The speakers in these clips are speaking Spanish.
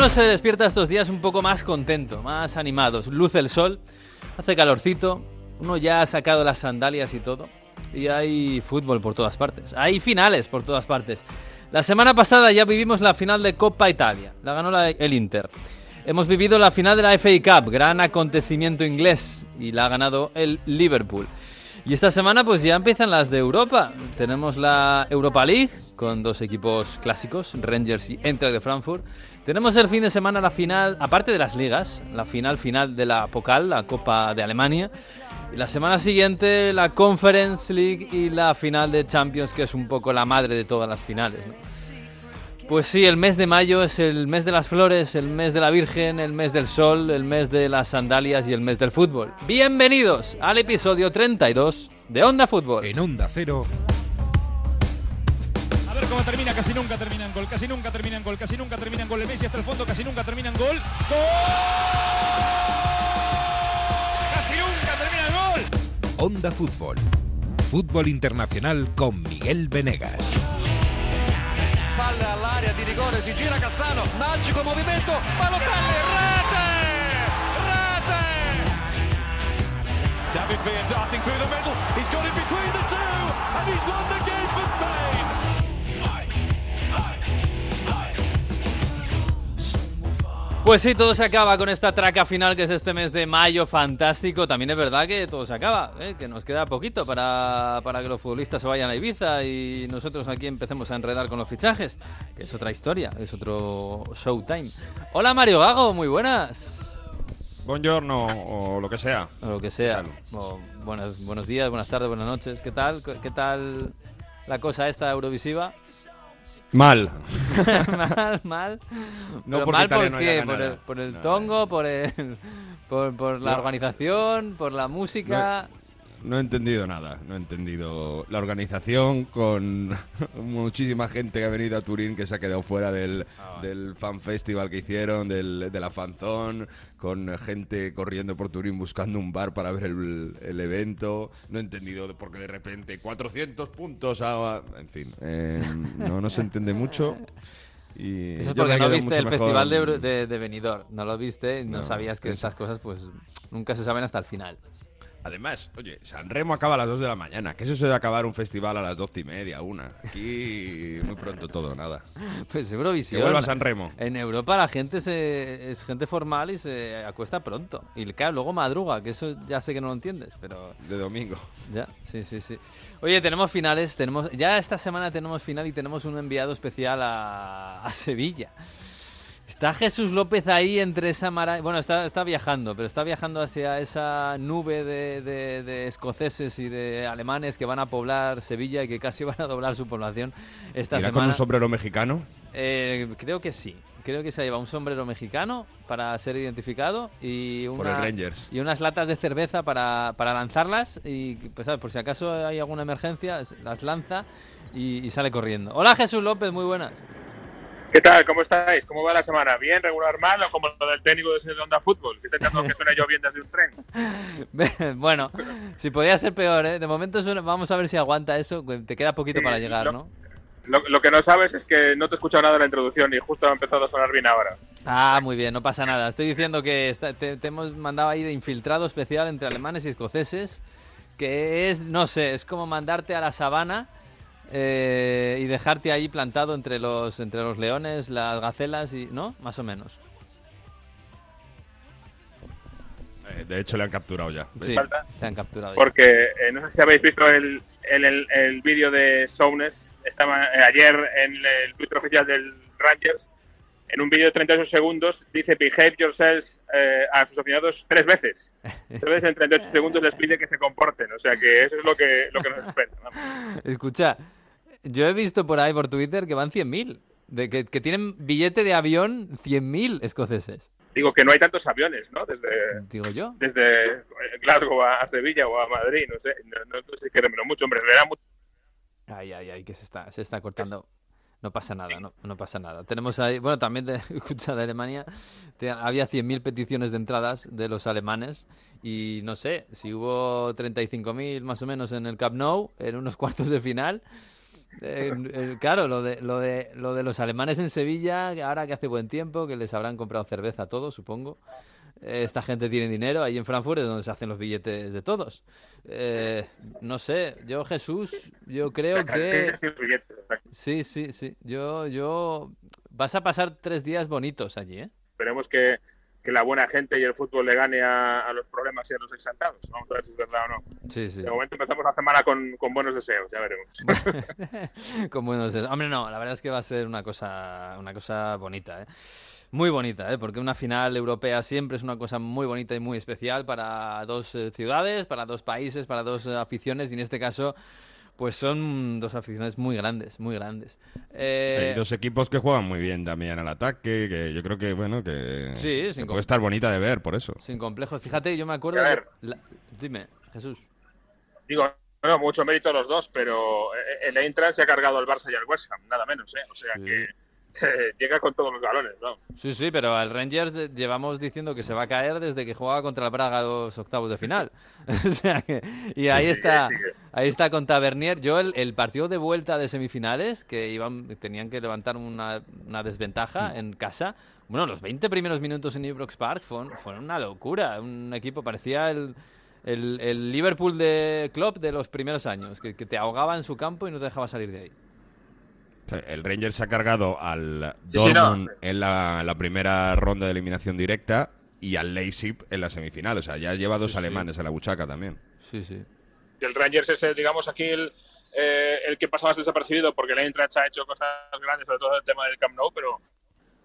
Uno se despierta estos días un poco más contento, más animado. Luce el sol, hace calorcito, uno ya ha sacado las sandalias y todo. Y hay fútbol por todas partes. Hay finales por todas partes. La semana pasada ya vivimos la final de Copa Italia. La ganó el Inter. Hemos vivido la final de la FA Cup, gran acontecimiento inglés, y la ha ganado el Liverpool. Y esta semana pues ya empiezan las de Europa. Tenemos la Europa League con dos equipos clásicos, Rangers y Eintracht de Frankfurt. Tenemos el fin de semana la final, aparte de las ligas, la final final de la Pokal, la Copa de Alemania. Y la semana siguiente la Conference League y la final de Champions, que es un poco la madre de todas las finales. Pues sí, el mes de mayo es el mes de las flores, el mes de la Virgen, el mes del sol, el mes de las sandalias y el mes del fútbol. Bienvenidos al episodio 32 de Onda Fútbol. En Onda Cero. Ver cómo termina, casi nunca termina en gol, casi nunca termina en gol, casi nunca termina en gol. El Messi hasta el fondo, casi nunca termina en gol. ¡Gol! ¡Casi nunca termina en gol! Onda Fútbol. Fútbol internacional con Miguel Venegas. Palla all'area di rigore, si gira Cassano, magico movimento, Balotelli, rete! Rete! David Villa darting through the middle, he's got it between the two, and he's won the game for Pues sí, todo se acaba con esta traca final que es este mes de mayo fantástico. También es verdad que todo se acaba, ¿eh? que nos queda poquito para, para, que los futbolistas se vayan a Ibiza y nosotros aquí empecemos a enredar con los fichajes, que es otra historia, es otro showtime. Hola Mario Gago, muy buenas. Buongiorno o lo que sea. O lo que sea. O buenos, buenos días, buenas tardes, buenas noches. ¿Qué tal? ¿Qué tal la cosa esta Eurovisiva? Mal. mal, mal. No Pero porque mal Italia por no qué? por el, por el tongo, por el, por, por la No. organización, por la música. No he entendido nada. No he entendido la organización con muchísima gente que ha venido a Turín que se ha quedado fuera del, del fan festival que hicieron, del, de la fanzón, con gente corriendo por Turín buscando un bar para ver el, el evento. No he entendido porque de repente 400 puntos a... En fin, eh, no, no se entiende mucho. Y Eso es porque no viste el mejor- festival de, de, de Benidorm. No lo viste y no, No, sabías que eso. estas cosas pues nunca se saben hasta el final. Además, oye, San Remo acaba a las 2 de la mañana. ¿Qué es eso de acabar un festival a las 12 y media, una? Aquí muy pronto todo, nada. Pues Eurovisión. Que vuelva San Remo. En Europa la gente se, es gente formal y se acuesta pronto. Y claro, luego madruga, que eso ya sé que no lo entiendes, pero De domingo. Ya, sí, sí, sí. Oye, tenemos finales, tenemos ya esta semana tenemos final y tenemos un enviado especial a, a Sevilla. Está Jesús López ahí entre esa mara... Bueno, está, está viajando, pero está viajando hacia esa nube de, de- de escoceses y de alemanes que van a poblar Sevilla y que casi van a doblar su población esta ¿Irá semana. con un sombrero mexicano? Eh, creo que sí. Creo que se lleva un sombrero mexicano para ser identificado y, una- y unas latas de cerveza para, para lanzarlas y pues, ¿sabes? por si acaso hay alguna emergencia, las lanza y, y sale corriendo. Hola Jesús López, muy buenas. ¿Qué tal? ¿Cómo estáis? ¿Cómo va la semana? ¿Bien? ¿Regular mal? ¿O como lo del técnico de Onda Fútbol? Que está intentando que suene yo bien desde un tren. bueno, si podía ser peor, ¿eh? De momento suena- vamos a ver si aguanta eso, te queda poquito Sí, para llegar, lo- ¿no? Lo, lo que no sabes es que no te he escuchado nada de la introducción y justo ha empezado a sonar bien ahora. Ah, muy bien, no pasa nada. Estoy diciendo que está- te, te hemos mandado ahí de infiltrado especial entre alemanes y escoceses, que es, no sé, es como mandarte a la sabana eh, y dejarte ahí plantado entre los, entre los leones, las gacelas y, ¿no? Más o menos. Eh, de hecho, le han capturado ya. Sí, te han capturado. ya. Porque eh, no sé si habéis visto el, el, el- el vídeo de Souness estaba, eh, ayer en el Twitter oficial del Rangers. En un vídeo de 38 segundos dice behave yourselves eh, a sus aficionados tres veces. Tres veces en 38 segundos les pide que se comporten. O sea que eso es lo que, lo que nos espera. vamos. Escucha, yo he visto por ahí por Twitter que van 100.000, de que, que tienen billete de avión 100.000 escoceses, Digo que no hay tantos aviones, ¿no? Desde, digo yo. desde eh, Glasgow a Sevilla o a Madrid, no sé. No, no sé si queremos mucho, hombre. Le da mucho Ay, ay, ay, que se está, se está cortando. No pasa nada, no, no pasa nada. Tenemos ahí, bueno, también de, escucha de Alemania, te- había 100.000 peticiones de entradas de los alemanes y no sé, si hubo 35.000 más o menos en el Camp Nou, en unos cuartos de final, Eh, eh, claro, lo de, lo, de, lo de los alemanes en Sevilla, ahora que hace buen tiempo, que les habrán comprado cerveza a todos, supongo. Eh, esta gente tiene dinero, ahí en Frankfurt es donde se hacen los billetes de todos. Eh, no sé, yo Jesús, yo creo que... Sí, sí, sí. Yo, yo... Vas a pasar tres días bonitos allí, ¿eh? Esperemos que, que la buena gente y el fútbol le gane a, a, los problemas y a los exaltados. Vamos a ver si es verdad o no. Sí, sí. De momento empezamos la semana con, con buenos deseos, ya veremos. con buenos deseos. Hombre, no, la verdad es que va a ser una cosa, una cosa bonita, ¿eh? Muy bonita, ¿eh? porque una final europea siempre es una cosa muy bonita y muy especial para dos eh, ciudades, para dos países, para dos eh, aficiones y en este caso pues son dos aficiones muy grandes, muy grandes. Eh, Hay dos equipos que juegan muy bien también al ataque, que yo creo que, bueno, que, sí, que puede estar bonita de ver por eso. Sin complejos. Fíjate, yo me acuerdo... A ver. La... Dime, Jesús. Digo, no, mucho mérito a los dos, pero el Eintracht se ha cargado al Barça y al West Ham, nada menos, ¿eh? O sea Sí. que llega con todos los galones, ¿no? Sí, sí, pero al Rangers llevamos diciendo que se va a caer desde que jugaba contra el Braga los octavos de final. o sea que- y ahí sí, está, ahí está con Tavernier. Yo el, el partido de vuelta de semifinales que iban, tenían que levantar una, una desventaja en casa. Bueno, los 20 primeros minutos en Ibrox Park fueron, fueron una locura. Un equipo parecía el, el, el Liverpool de Klopp de los primeros años, que, que te ahogaba en su campo y no te dejaba salir de ahí. El Rangers se ha cargado al Sí, sí, Dortmund no. en, la, primera ronda de eliminación directa y al Leipzig en la semifinal. O sea, ya lleva dos Sí, sí. alemanes a la buchaca también. Sí, sí. El Rangers es, el, digamos, aquí el, eh, el que pasa más desapercibido porque el Eintracht ha hecho cosas grandes, sobre todo el tema del Camp Nou, pero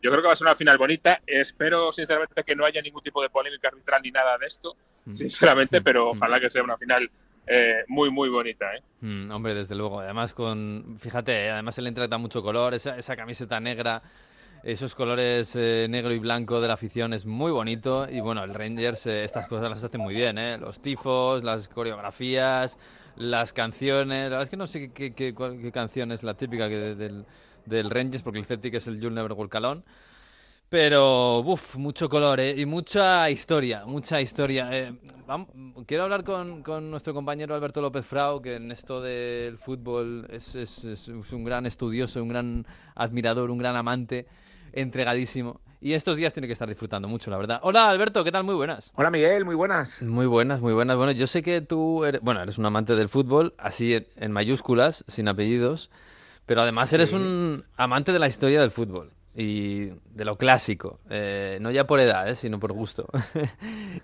yo creo que va a ser una final bonita. Espero, sinceramente, que no haya ningún tipo de polémica arbitral ni nada de esto, sinceramente, pero ojalá que sea una final eh, muy, muy bonita, ¿eh? Mm, hombre, desde luego. Además, con. Fíjate, además el Eintracht da mucho color, esa, esa camiseta negra, esos colores eh, negro y blanco de la afición es muy bonito. Y bueno, el Rangers eh, estas cosas las hace muy bien, ¿eh? Los tifos, las coreografías, las canciones. La verdad es que no sé qué, qué- qué- cuál- qué canción es la típica que del, del Rangers, porque el Celtic es el You'll Never Walk Alone. Pero, uff, mucho color ¿eh? y mucha historia, mucha historia. Eh, quiero hablar con, con nuestro compañero Alberto López Frau, que en esto del fútbol es, es- es- un gran estudioso, un gran admirador, un gran amante, entregadísimo. Y estos días tiene que estar disfrutando mucho, la verdad. Hola, Alberto, ¿qué tal? Muy buenas. Hola Miguel, muy buenas. Muy buenas, muy buenas. Bueno, yo sé que tú eres, bueno, eres un amante del fútbol, así en, en mayúsculas, sin apellidos, pero además eres un amante de la historia del fútbol y de lo clásico, eh, no ya por edad, eh, sino por gusto.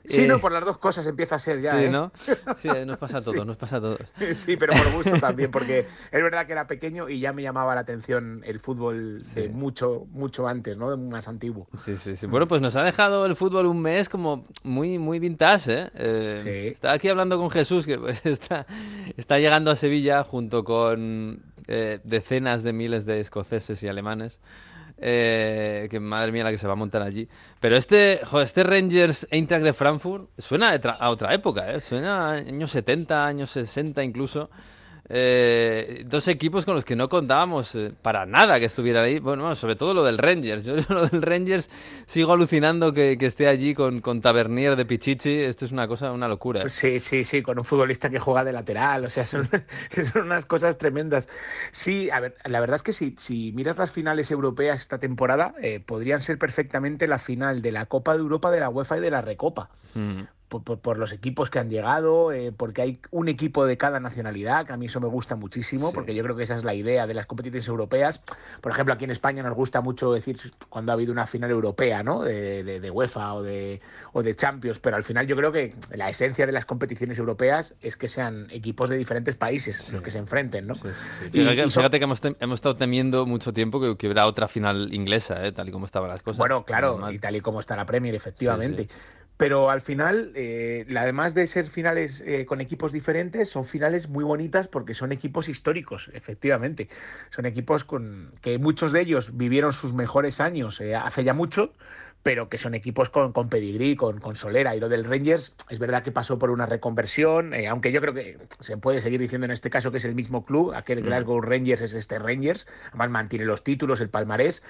Sí, Eh, no, por las dos cosas empieza a ser ya. sí, ¿eh? ¿no? Sí, nos pasa a todos, nos pasa a todos. Sí, pero por gusto también, porque es verdad que era pequeño y ya me llamaba la atención el fútbol de mucho, mucho antes, ¿no? Más antiguo. Sí, sí, sí. Bueno, pues nos ha dejado el fútbol un mes como muy, muy vintage, ¿eh? Eh, Sí. Estaba aquí hablando con Jesús, que pues, está, está llegando a Sevilla junto con eh, decenas de miles de escoceses y alemanes. Eh, que madre mía la que se va a montar allí. Pero este, este Rangers Eintracht de Frankfurt suena a otra época, ¿eh? Suena a años 70, años 60 incluso. Eh, dos equipos con los que no contábamos eh, para nada que estuvieran ahí. Bueno, bueno, sobre todo lo del Rangers. Yo lo del Rangers sigo alucinando que, que esté allí con, con Tavernier de Pichichi. Esto es una cosa, una locura. ¿eh? Pues sí, sí, sí, con un futbolista que juega de lateral, o sea, son, son unas cosas tremendas. Sí, a ver, la verdad es que si, si miras las finales europeas esta temporada, eh, podrían ser perfectamente la final de la Copa de Europa, de la UEFA y de la Recopa. Mm. Por, por- por los equipos que han llegado, eh, porque hay un equipo de cada nacionalidad, que a mí eso me gusta muchísimo, Sí. porque yo creo que esa es la idea de las competiciones europeas. Por ejemplo, aquí en España nos gusta mucho decir cuando ha habido una final europea, ¿no? De, de- de UEFA o de, o de Champions, pero al final yo creo que la esencia de las competiciones europeas es que sean equipos de diferentes países los que se enfrenten, ¿no? Sí, sí, sí. Y- Fíjate, que- y son- fíjate que hemos, hemos estado temiendo mucho tiempo que, que hubiera otra final inglesa, ¿eh? tal y como estaban las cosas. Bueno, claro, y tal y como está la Premier, efectivamente. Pero al final, eh, además de ser finales eh, con equipos diferentes, son finales muy bonitas porque son equipos históricos, efectivamente. Son equipos con que muchos de ellos vivieron sus mejores años eh, hace ya mucho, pero que son equipos con, con pedigrí, con, con solera. Y lo del Rangers es verdad que pasó por una reconversión, eh, aunque yo creo que se puede seguir diciendo en este caso que es el mismo club, aquel Glasgow Rangers es este Rangers, además mantiene los títulos, el palmarés,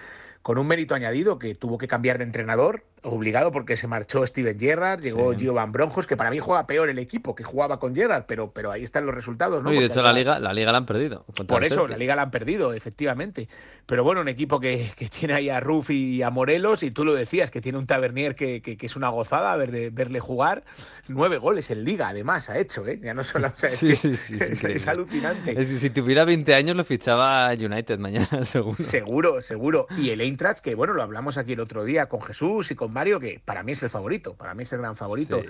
con un mérito añadido que tuvo que cambiar de entrenador obligado porque se marchó Steven Gerrard, llegó Sí. Gio Van Bronjos, que para mí juega peor el equipo que jugaba con Gerrard, pero, pero ahí están los resultados, ¿no? y de hecho la liga, la liga la han perdido. Por eso, la liga la han perdido, efectivamente. Pero bueno, un equipo que, que tiene ahí a Rufi y a Morelos, y tú lo decías, que tiene un Tavernier que, que- que es una gozada verle, verle jugar. Nueve goles en liga, además, ha hecho, ¿eh? Ya no solo. o sea, es, Sí, sí, es alucinante. Es si tuviera 20 años lo fichaba United mañana, seguro. Seguro, seguro. Y el Eintracht, que bueno, lo hablamos aquí el otro día con Jesús y con Mario, que para mí es el favorito, para mí es el gran favorito. Sí.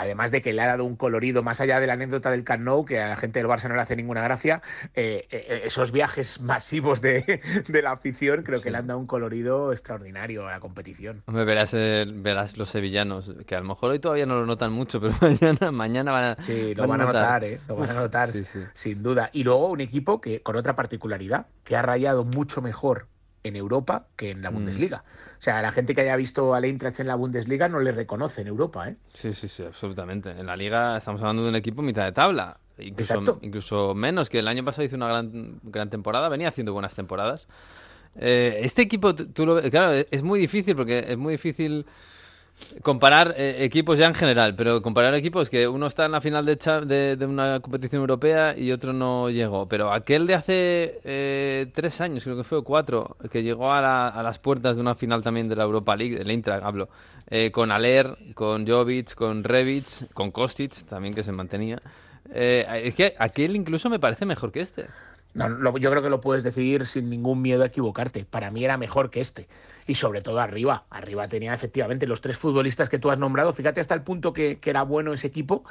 Además de que le ha dado un colorido, más allá de la anécdota del Camp Nou, que a la gente del Barça no le hace ninguna gracia, eh, eh, esos viajes masivos de, de la afición creo que le han dado un colorido extraordinario a la competición. Hombre, verás, eh, verás los sevillanos, que a lo mejor hoy todavía no lo notan mucho, pero mañana, mañana van a, Sí, lo van a notar, ¿eh? Lo van a notar, sí. sin duda. Y luego un equipo que con otra particularidad, que ha rayado mucho mejor en Europa que en la Mm. Bundesliga. O sea, la gente que haya visto al Eintracht en la Bundesliga no le reconoce en Europa, ¿eh? Sí, sí, sí, absolutamente. En la liga estamos hablando de un equipo mitad de tabla. Incluso, Exacto. incluso menos, que el año pasado hizo una gran, gran temporada, venía haciendo buenas temporadas. Eh, este equipo, tú, lo claro, es muy difícil porque es muy difícil comparar eh, equipos ya en general, pero comparar equipos que uno está en la final de, de, de una competición europea y otro no llegó. Pero aquel de hace eh, tres años, creo que fue cuatro, que llegó a, la- a las puertas de una final también de la Europa League, del Eintracht hablo, eh, con Aler, con Jovic, con Rebic, con Kostic también que se mantenía. Eh, es que aquel incluso me parece mejor que este. Yo creo que lo puedes decidir sin ningún miedo a equivocarte. Para mí era mejor que este. Y sobre todo arriba. Arriba tenía efectivamente los tres futbolistas que tú has nombrado. Fíjate hasta el punto que, que era bueno ese equipo.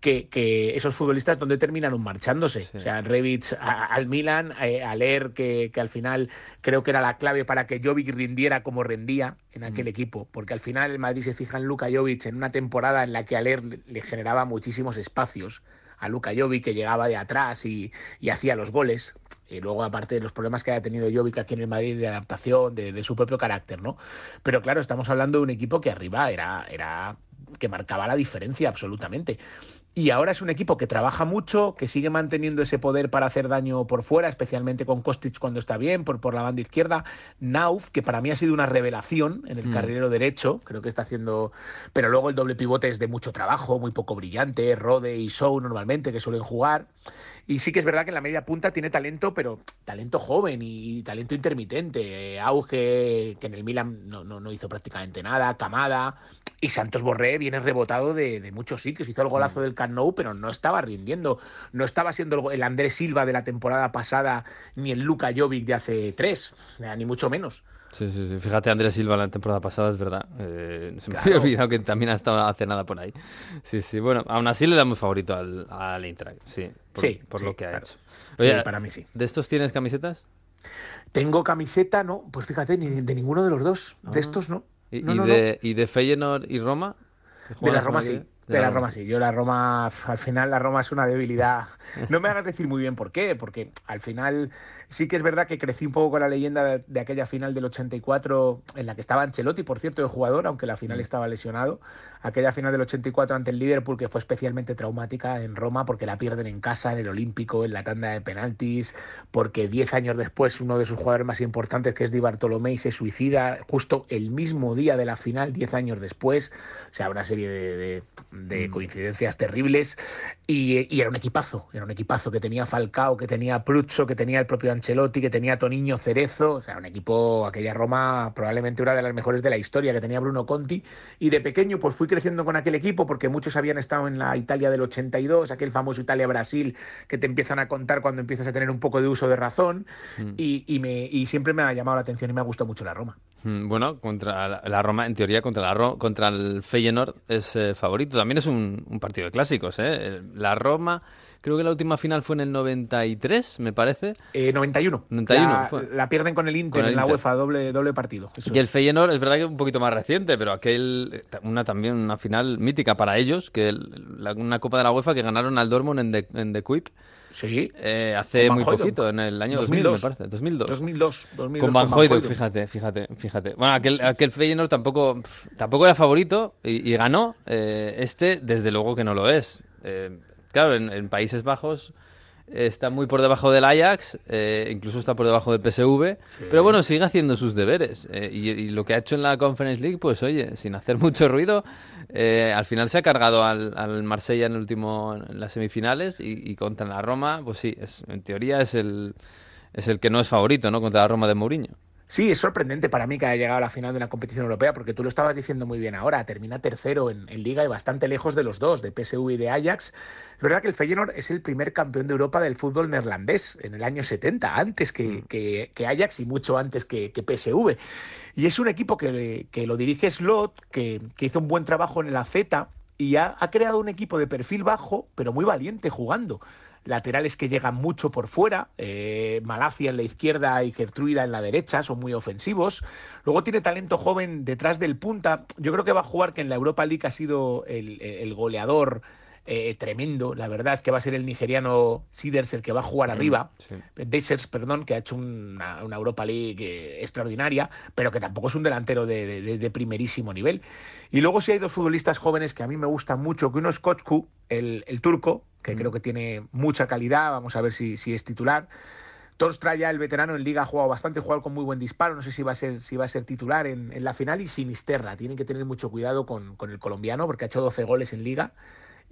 Que, que esos futbolistas donde terminaron marchándose. Sí. O sea, Rebic a- al Milan, eh, a Leer, que, que al final creo que era la clave para que Jovic rindiera como rendía en aquel equipo. Porque al final el Madrid se fija en Luka Jovic en una temporada en la que a Leer le, le generaba muchísimos espacios. A Luka Jovic que llegaba de atrás y, y hacía los goles. Y luego, aparte de los problemas que haya tenido Jovic aquí en el Madrid de adaptación, de, de su propio carácter, ¿no? Pero claro, estamos hablando de un equipo que arriba era, era que marcaba la diferencia absolutamente. Y ahora es un equipo que trabaja mucho, que sigue manteniendo ese poder para hacer daño por fuera, especialmente con Kostic cuando está bien, por, por la banda izquierda. Nauf, que para mí ha sido una revelación en el Mm. carrilero derecho, creo que está haciendo. Pero luego el doble pivote es de mucho trabajo, muy poco brillante. Rode y Show normalmente, que suelen jugar. Y sí que es verdad que en la media punta tiene talento, pero talento joven y talento intermitente. Auge, que en el Milan no, no, no hizo prácticamente nada, Camada. Y Santos Borré viene rebotado de, de muchos sitios. Hizo el golazo del Camp Nou, pero no estaba rindiendo. No estaba siendo el, Andrés Silva de la temporada pasada, ni el Luka Jovic de hace tres, ni mucho menos. Sí, sí, sí. Fíjate, Andrés Silva la temporada pasada, es verdad. Eh, se me había olvidado que también ha estado hace nada por ahí. Sí, sí. Bueno, aún así le damos favorito al, al Eintracht, sí. Por, Sí, por sí, lo que ha hecho. Sí, para mí sí. ¿de estos tienes camisetas? Tengo camiseta, no, pues fíjate, ni de ninguno de los dos. De estos no. ¿Y, No, y no, de, ¿Y de Feyenoord y Roma? ¿Que De la Roma sí. De la Roma sí. Yo la Roma, al final la Roma es una debilidad. No me hagas decir muy bien por qué, porque al final sí que es verdad que crecí un poco con la leyenda de, de aquella final del 84 en la que estaba Ancelotti, por cierto, de jugador, aunque la final estaba lesionado. Aquella final del 84 ante el Liverpool que fue especialmente traumática en Roma porque la pierden en casa, en el Olímpico, en la tanda de penaltis, porque 10 años después uno de sus jugadores más importantes, que es Di Bartolomei, se suicida justo el mismo día de la final, 10 años después. O sea, una serie de, de- de coincidencias terribles. Y, y era un equipazo, era un equipazo que tenía Falcao, que tenía Pruzzo, que tenía el propio Ancelotti, que tenía Toniño Cerezo. O sea, un equipo, aquella Roma, probablemente una de las mejores de la historia, que tenía Bruno Conti. Y de pequeño, pues fui creciendo con aquel equipo, porque muchos habían estado en la Italia del 82, aquel famoso Italia-Brasil, que te empiezan a contar cuando empiezas a tener un poco de uso de razón. Y, y me, y siempre me ha llamado la atención y me ha gustado mucho la Roma. Mm, Bueno, contra la, Roma, en teoría, contra, la Ro- contra el Feyenoord es eh, favorito. También es un, un partido de clásicos, ¿eh? La Roma, creo que la última final fue en el 93, me parece. Eh, 91. 91 La, fue. la pierden con el Inter Con el en la Inter. UEFA, doble, doble partido. Eso Y el es. Feyenoord es verdad que es un poquito más reciente, pero aquel, eh, una también una final mítica para ellos, que el- la- una Copa de la UEFA que ganaron al Dortmund en The, en The Kuip Sí. eh, hace muy Van Hooydonk. poquito, en el año 2000, 2002. me parece. 2002. 2002. 2002 Con Van Hooydonk, Hooydonk. fíjate, fíjate, fíjate. Bueno, aquel, aquel Feyenoord tampoco, tampoco era favorito y, y ganó. Eh, este, desde luego que no lo es. Eh, claro, en, en Países Bajos está muy por debajo del Ajax, eh, incluso está por debajo del PSV, pero bueno, sigue haciendo sus deberes. eh, y, y lo que ha hecho en la Conference League, pues oye, sin hacer mucho ruido, eh, al final se ha cargado al, al Marsella en, el último, en las semifinales y, y contra la Roma, pues sí, es, en teoría es el, es el que no es favorito, ¿no? Contra la Roma de Mourinho. Sí, es sorprendente para mí que haya llegado a la final de una competición europea, porque tú lo estabas diciendo muy bien ahora, termina tercero en, en Liga y bastante lejos de los dos, de PSV y de Ajax. Es verdad que el Feyenoord es el primer campeón de Europa del fútbol neerlandés en el año 70, antes que, que, que Ajax y mucho antes que, que PSV. Y es un equipo que, lo dirige Slot, que, hizo un buen trabajo en el AZ y ha, ha creado un equipo de perfil bajo, pero muy valiente jugando laterales que llegan mucho por fuera, eh, Malacia en la izquierda y Gertruida en la derecha, son muy ofensivos. Luego tiene talento joven detrás del punta. Yo creo que va a jugar que en la Europa League ha sido el, el goleador eh, tremendo. La verdad es que va a ser el nigeriano Siders el que va a jugar arriba. Sí. Desers, perdón, que ha hecho una, una Europa League eh, extraordinaria, pero que tampoco es un delantero de, de, de, primerísimo nivel. Y luego sí hay dos futbolistas jóvenes que a mí me gustan mucho, que uno es Kochku, el, el turco, que mm. creo que tiene mucha calidad, vamos a ver si, si es titular. Torstra ya el veterano en liga ha jugado bastante, ha jugado con muy buen disparo, no sé si va a ser, si va a ser titular en, en la final y Sinisterra, tienen que tener mucho cuidado con, con el colombiano porque ha hecho 12 goles en liga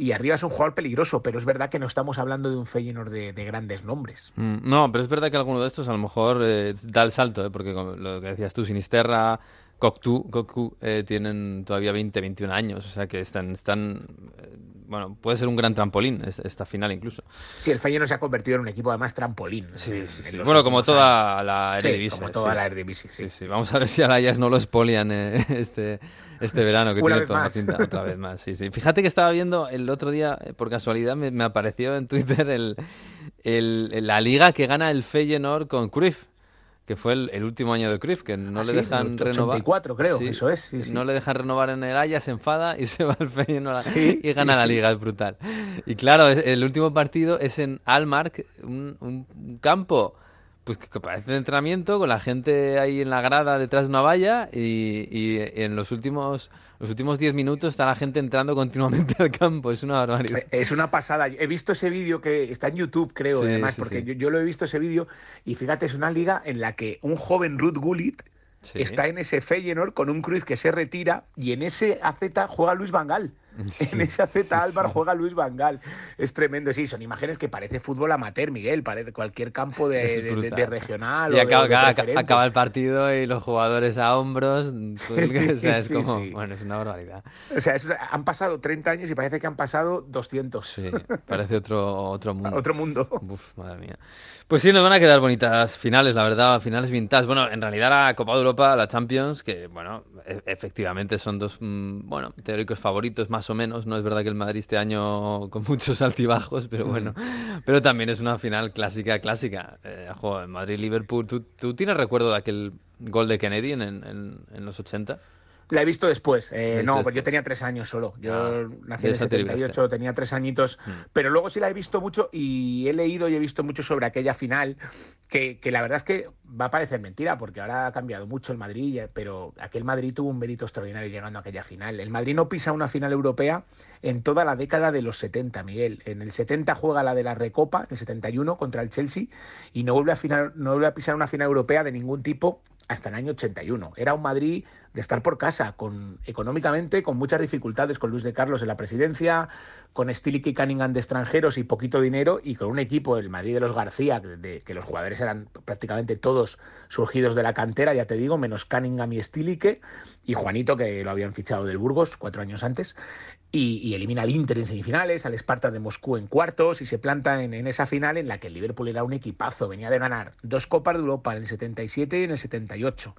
y arriba es un jugador peligroso, pero es verdad que no estamos hablando de un Feyenoord de, de grandes nombres. Mm, no, pero es verdad que alguno de estos a lo mejor eh, da el salto, ¿eh? porque lo que decías tú, Sinisterra, Coctu, Coctu eh, tienen todavía 20, 21 años, o sea que están, están eh, bueno, puede ser un gran trampolín esta final incluso. Sí, el Feyenoord se ha convertido en un equipo además trampolín. Sí, sí, sí. Bueno, como toda años. la Eredivisie. Sí, como toda la Eredivisie, sí. sí. sí. Vamos a ver si a la Ajax no lo expolian este, este verano, que Una tiene toda la más. pinta. Otra vez más, sí, sí. Fíjate que estaba viendo el otro día, eh, por casualidad, me, me apareció en Twitter el, el, la liga que gana el Feyenoord con Cruyff que fue el, el, último año de Cruyff, que no ¿Ah, le sí? dejan renovar. 84, creo, sí, eso es. Sí. No le dejan renovar en el Ajax, se enfada y se va al Feyenoord y gana la liga, es brutal. Y claro, el último partido es en Almark, un, un campo pues que parece de entrenamiento, con la gente ahí en la grada detrás de una valla y, y en los últimos los últimos 10 minutos está la gente entrando continuamente al campo, es una barbaridad. Es una pasada. He visto ese vídeo que está en YouTube, creo, Sí, además, sí, porque sí. Yo, yo lo he visto ese vídeo y fíjate, es una liga en la que un joven Ruth Gullit está en ese Feyenoord con un Cruyff que se retira y en ese AZ juega Luis Vangal. En ese AZ Álvar juega Luis Vangal. Es tremendo, sí, son imágenes que parece fútbol amateur, Miguel, parece cualquier campo de, Es de- de- brutal. de regional. Y acaba, acaba- el partido y los jugadores a hombros. o sea, es Sí, como. sí. Bueno, es una barbaridad. O sea, es han pasado 30 años y parece que han pasado 200. Sí, parece otro, otro mundo. Otro mundo. Uf, madre mía. Pues sí, nos van a quedar bonitas finales, la verdad, finales vintage. Bueno, en realidad la Copa de Europa, la Champions, que bueno, e- efectivamente son dos, mm, bueno, teóricos favoritos más o menos. No es verdad que el Madrid este año con muchos altibajos, pero bueno. Pero también es una final clásica, clásica. Eh, joder, Madrid-Liverpool. ¿Tú, ¿Tú tienes recuerdo de aquel gol de Kennedy en, en, en los 80? La he visto después. Eh, ¿La no, pues yo tenía tres años solo. Yo Ah, nací en el esa te libraste. 78, tenía tres añitos. Mm. Pero luego sí la he visto mucho y he leído y he visto mucho sobre aquella final. Que, que la verdad es que va a parecer mentira porque ahora ha cambiado mucho el Madrid. Pero aquel Madrid tuvo un mérito extraordinario llegando a aquella final. El Madrid no pisa una final europea en toda la década de los 70, Miguel. En el 70 juega la de la Recopa, en el 71 contra el Chelsea y no vuelve a, final, no vuelve a pisar una final europea de ningún tipo hasta el año 81. Era un Madrid de estar por casa, con económicamente con muchas dificultades, con Luis de Carlos en la presidencia, con Stilick y Cunningham de extranjeros y poquito dinero, y con un equipo, el Madrid de los García, de, que los jugadores eran prácticamente todos surgidos de la cantera, ya te digo, menos Cunningham y Stilique, y Juanito, que lo habían fichado del Burgos cuatro años antes, y, y, elimina al Inter en semifinales, al Sparta de Moscú en cuartos y se planta en, en, esa final en la que el Liverpool era un equipazo, venía de ganar dos Copas de Europa en el 77 y en el 78.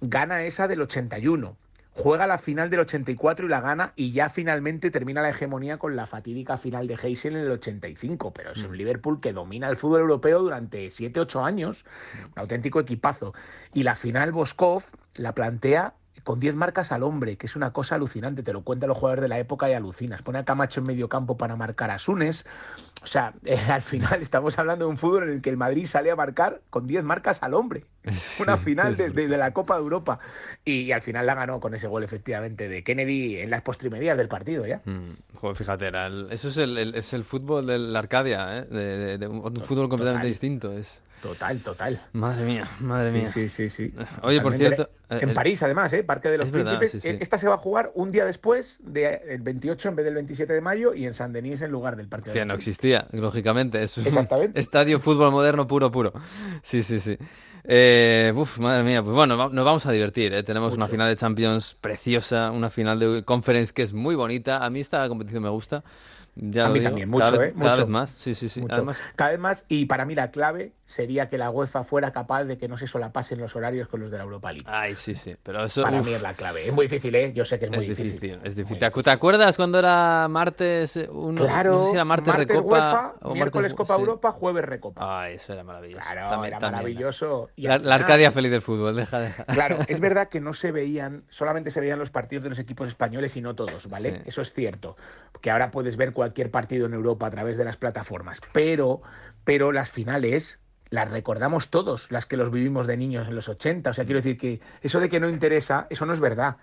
Gana esa del 81, juega la final del 84 y la gana y ya finalmente termina la hegemonía con la fatídica final de Heysel en el 85, pero es un Liverpool que domina el fútbol europeo durante 7-8 años, un auténtico equipazo. Y la final Boskov la plantea con 10 marcas al hombre, que es una cosa alucinante. Te lo cuentan los jugadores de la época y alucinas. Pone a Camacho en medio campo para marcar a Sunes. O sea, eh, al final estamos hablando de un fútbol en el que el Madrid sale a marcar con 10 marcas al hombre. Una final de, de- de la Copa de Europa. Y, al final la ganó con ese gol, efectivamente, de Kennedy en las postrimerías del partido ya. Mm, joder, fíjate, era el- eso es el, el- es el fútbol de la Arcadia, ¿eh? de, de- de un, un fútbol completamente Total. distinto. Es... Total, total. Madre mía, madre Sí, mía. sí, sí, sí. Oye, por cierto, eh, En el- París, además, ¿eh? Parque de los Es verdad, Príncipes. sí, sí. Esta se va a jugar un día después, de, el 28 en vez del 27 de mayo, y en San Denis en lugar del Parque Que de no los existía, lógicamente. Es Exactamente. estadio fútbol moderno puro, puro. Sí, sí, sí. Eh, uf, madre mía. Pues bueno, nos vamos a divertir. ¿eh? Tenemos una Mucho. final de Champions preciosa, una final de Conference que es muy bonita. A mí esta competición me gusta. Ya A mí digo, también, cada mucho, vez, ¿eh? Cada vez más. Sí, sí, sí. Además, Cada vez más, y para mí la clave sería que la UEFA fuera capaz de que no se solapasen los horarios con los de la Europa League. ay, sí, sí. Pero eso. para uf, mí es la clave. Es muy difícil, ¿eh? Yo sé que es muy es difícil. difícil, es Muy difícil. ¿Te, acu- difícil. te acuerdas cuando era martes? eh, Uno, Claro, no sé si era martes, martes Recopa UEFA, o miércoles martes- Copa sí. Europa, jueves Recopa. Ay, eso era maravilloso. claro, También- era también. maravilloso. Y La, Arcadia feliz del fútbol, deja, deja. Claro, es verdad que no se veían, solamente se veían los partidos de los equipos españoles y no todos, ¿vale? Sí. Eso es cierto. Que ahora puedes ver cualquier partido en Europa a través de las plataformas. Pero, pero las finales las recordamos todos, las que los vivimos de niños en los 80. O sea, quiero decir que eso de que no interesa, eso no es verdad.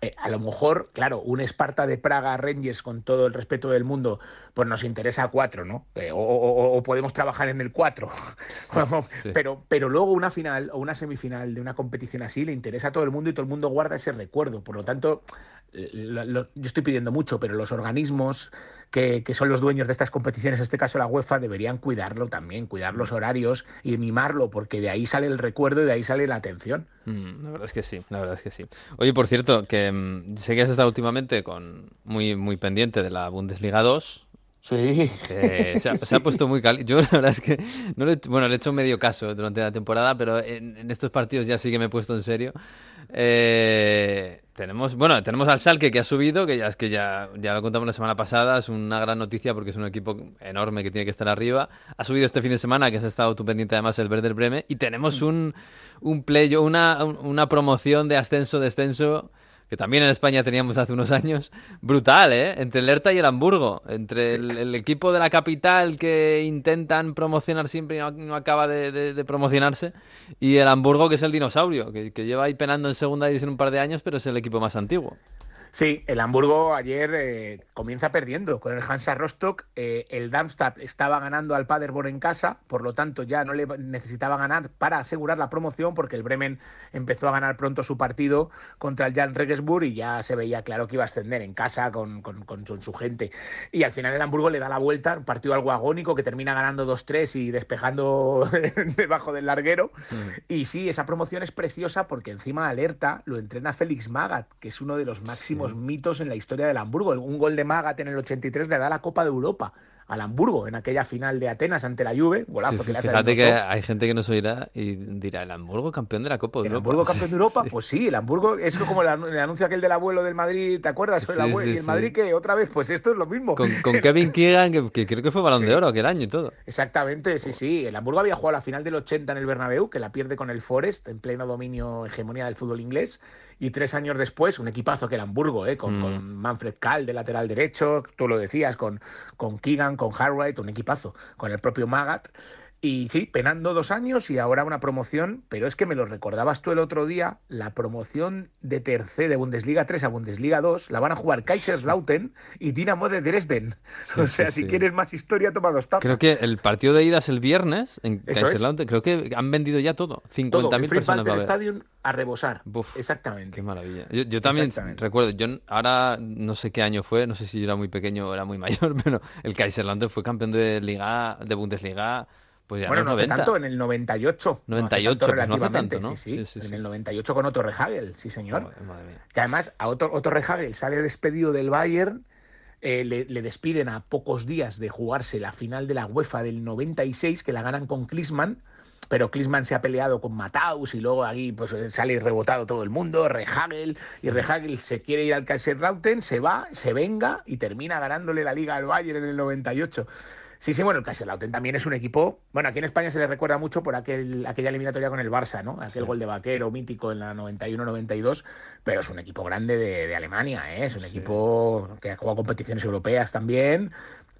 Eh, a lo mejor, claro, un Esparta de Praga Rangers, con todo el respeto del mundo, pues nos interesa a cuatro, ¿no? Eh, o, o- o podemos trabajar en el cuatro. Sí. pero, pero luego una final o una semifinal de una competición así le interesa a todo el mundo y todo el mundo guarda ese recuerdo. Por lo tanto, lo- lo- yo estoy pidiendo mucho, pero los organismos que, que son los dueños de estas competiciones, en este caso la UEFA, deberían cuidarlo también, cuidar los horarios y mimarlo, porque de ahí sale el recuerdo y de ahí sale la atención. Mm, la verdad es que sí, la verdad es que sí. Oye, por cierto, que mm, sé que has estado últimamente con muy, muy pendiente de la Bundesliga 2. Sí. que se, ha, se ha puesto muy caliente. Yo la verdad es que no le, bueno, le he hecho medio caso durante la temporada, pero en, en estos partidos ya sí que me he puesto en serio. Eh, tenemos, bueno, tenemos al Schalke que ha subido, que ya es que ya, ya lo contamos la semana pasada, es una gran noticia porque es un equipo enorme que tiene que estar arriba. Ha subido este fin de semana, que has estado tú pendiente además el Werder Bremen, y tenemos un, un play, una, un- una promoción de ascenso-descenso que también en España teníamos hace unos años, brutal, ¿eh? Entre el Hertha y el Hamburgo, entre el, el equipo de la capital que intentan promocionar siempre y no, no acaba de, de- de promocionarse, y el Hamburgo que es el dinosaurio, que, que lleva ahí penando en segunda división un par de años, pero es el equipo más antiguo. Sí, el Hamburgo ayer eh, comienza perdiendo con el Hansa Rostock. eh, el Darmstadt estaba ganando al Paderborn en casa, por lo tanto ya no le necesitaba ganar para asegurar la promoción porque el Bremen empezó a ganar pronto su partido contra el Jan Regensburg y ya se veía claro que iba a ascender en casa con, con- con su, su gente. Y al final el Hamburgo le da la vuelta, un partido algo agónico que termina ganando 2-3 y despejando debajo del larguero. Y sí, esa promoción es preciosa porque encima alerta lo entrena Félix Magath, que es uno de los máximos mitos en la historia del Hamburgo. Un gol de Magath en el 83 le da la Copa de Europa al Hamburgo en aquella final de Atenas ante la Juve, golazo Sí, que le hace fíjate que hay gente que nos oirá y dirá, ¿el Hamburgo campeón de la Copa de ¿El Europa? Hamburgo campeón de Europa? Sí. Pues sí, el Hamburgo es como el anu- el anuncio aquel del abuelo del Madrid, ¿te acuerdas? El Sí, abuelo- y el. Madrid que otra vez, pues esto es lo mismo. Con, con Kevin Keegan, que, que creo que fue balón de oro aquel año y todo. Exactamente, sí, sí. El Hamburgo había jugado la final del 80 en el Bernabéu, que la pierde con el Forest, en pleno dominio, hegemonía del fútbol inglés. Y tres años después, un equipazo que el Hamburgo, ¿eh? con, Mm. con Manfred Kahl de lateral derecho, tú lo decías, con, con Keegan, con Harwright, un equipazo, con el propio Magath. Y sí, penando dos años y ahora una promoción, pero es que me lo recordabas tú el otro día, la promoción de tercer de Bundesliga 3 a Bundesliga 2 la van a jugar Kaiserslautern y Dinamo de Dresden. o sea, sí, si sí. quieres más historia, toma dos tapas. Creo que el partido de ida es el viernes en Eso es. Kaiserslautern. Creo que han vendido ya todo. Todo, 50.000 el Free personas. Stadium a rebosar. Buf. Exactamente. Qué maravilla. Yo, yo también recuerdo, yo ahora no sé qué año fue, no sé si yo era muy pequeño o era muy mayor, pero el Kaiserslautern fue campeón de Liga, de Bundesliga, pues ya Bueno, en no hace 90. tanto, en el 98. No hace 98, tanto pues no relativamente, tanto, ¿no? Sí, sí, Sí, sí, En el 98 con Otto Rehagel, sí, señor. Madre mía. Que además a Otto, Otto Rehagel sale despedido del Bayern, eh, le, le despiden a pocos días de jugarse la final de la UEFA del 96, que la ganan con Klinsmann, pero Klinsmann se ha peleado con Mataus y luego ahí pues eh, sale rebotado todo el mundo, Rehagel, y Rehagel se quiere ir al Kaiserslautern, se va, se venga y termina ganándole la liga al Bayern en el 98. Sí, sí, bueno, el Kaiserslautern también es un equipo. Bueno, aquí en España se le recuerda mucho por aquel, aquella eliminatoria con el Barça, ¿no? Aquel gol de vaquero mítico en la 91-92, pero es un equipo grande de, de Alemania, ¿eh? Es un equipo que ha jugado competiciones europeas también.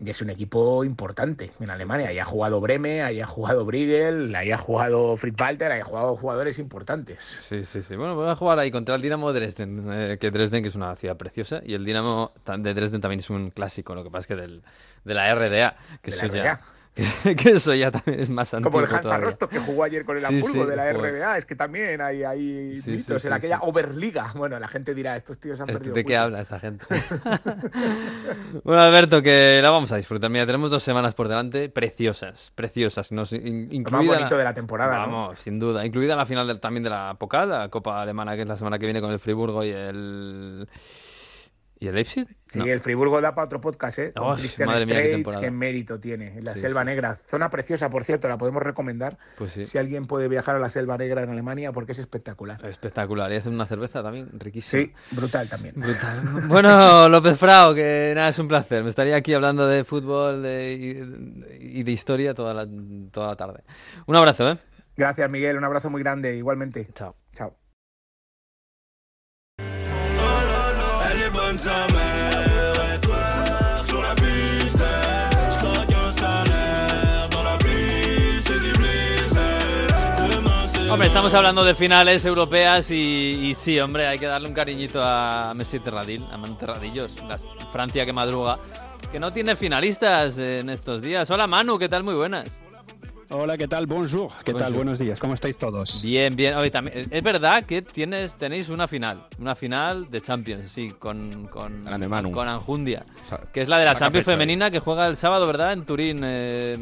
Y es un equipo importante en Alemania. Ahí ha jugado Breme, ahí ha jugado Briegel, ahí ha jugado Fritz Walter, ahí ha jugado jugadores importantes. Sí, sí, sí. Bueno, voy a jugar ahí contra el Dinamo de Dresden, eh, que Dresden que es una ciudad preciosa y el Dinamo de Dresden también es un clásico, lo que pasa es que del, de la RDA, que De la RDA. que eso ya también es más antiguo Como el Hansa. Rostock que jugó ayer con el Sí, Hamburgo sí, de la joder. RDA. Es que también hay, hay Sí, mitos en aquella. Oberliga. Bueno, la gente dirá, estos tíos han Este, perdido ¿De qué habla esta gente? bueno, Alberto, que la vamos a disfrutar. Mira, tenemos dos semanas por delante preciosas, preciosas. Nos, in- Lo incluida más bonito de la temporada, ¿no? Vamos, sin duda. Incluida la final del- también de la Pokal, la Copa Alemana, que es la semana que viene con el Friburgo y el... ¿Y el Leipzig? Sí, No. el Friburgo da para otro podcast, ¿eh? Oh, Christian madre mía, qué Streitz, temporada. qué mérito tiene. En la Sí, Selva sí. Negra. Zona preciosa, por cierto, la podemos recomendar. Pues sí. Si alguien puede viajar a la Selva Negra en Alemania, porque es espectacular. Espectacular. Y hacen una cerveza también riquísima. Sí, brutal también. Brutal. Bueno, López Frao, que nada, es un placer. Me estaría aquí hablando de fútbol de- y, y de historia toda la, toda la tarde. Un abrazo, ¿eh? Gracias, Miguel. Un abrazo muy grande, igualmente. Chao. Chao. Hombre, estamos hablando de finales europeas y, sí, hombre, hay que darle un cariñito a Messi Terradil, a Manu Terradillos, Francia que madruga, que no tiene finalistas en estos días. Hola Manu, ¿qué tal? Muy buenas. Hola, ¿qué tal? Bonjour. ¿Qué tal? Buenos días. ¿Cómo estáis todos? Bien, bien. Oye, también, es verdad que tienes, tenéis una final, una final de Champions, sí, con, con, con Anjundia, O sea, que es la de la Champions pecho femenina que juega el sábado, ¿verdad? En Turín, eh,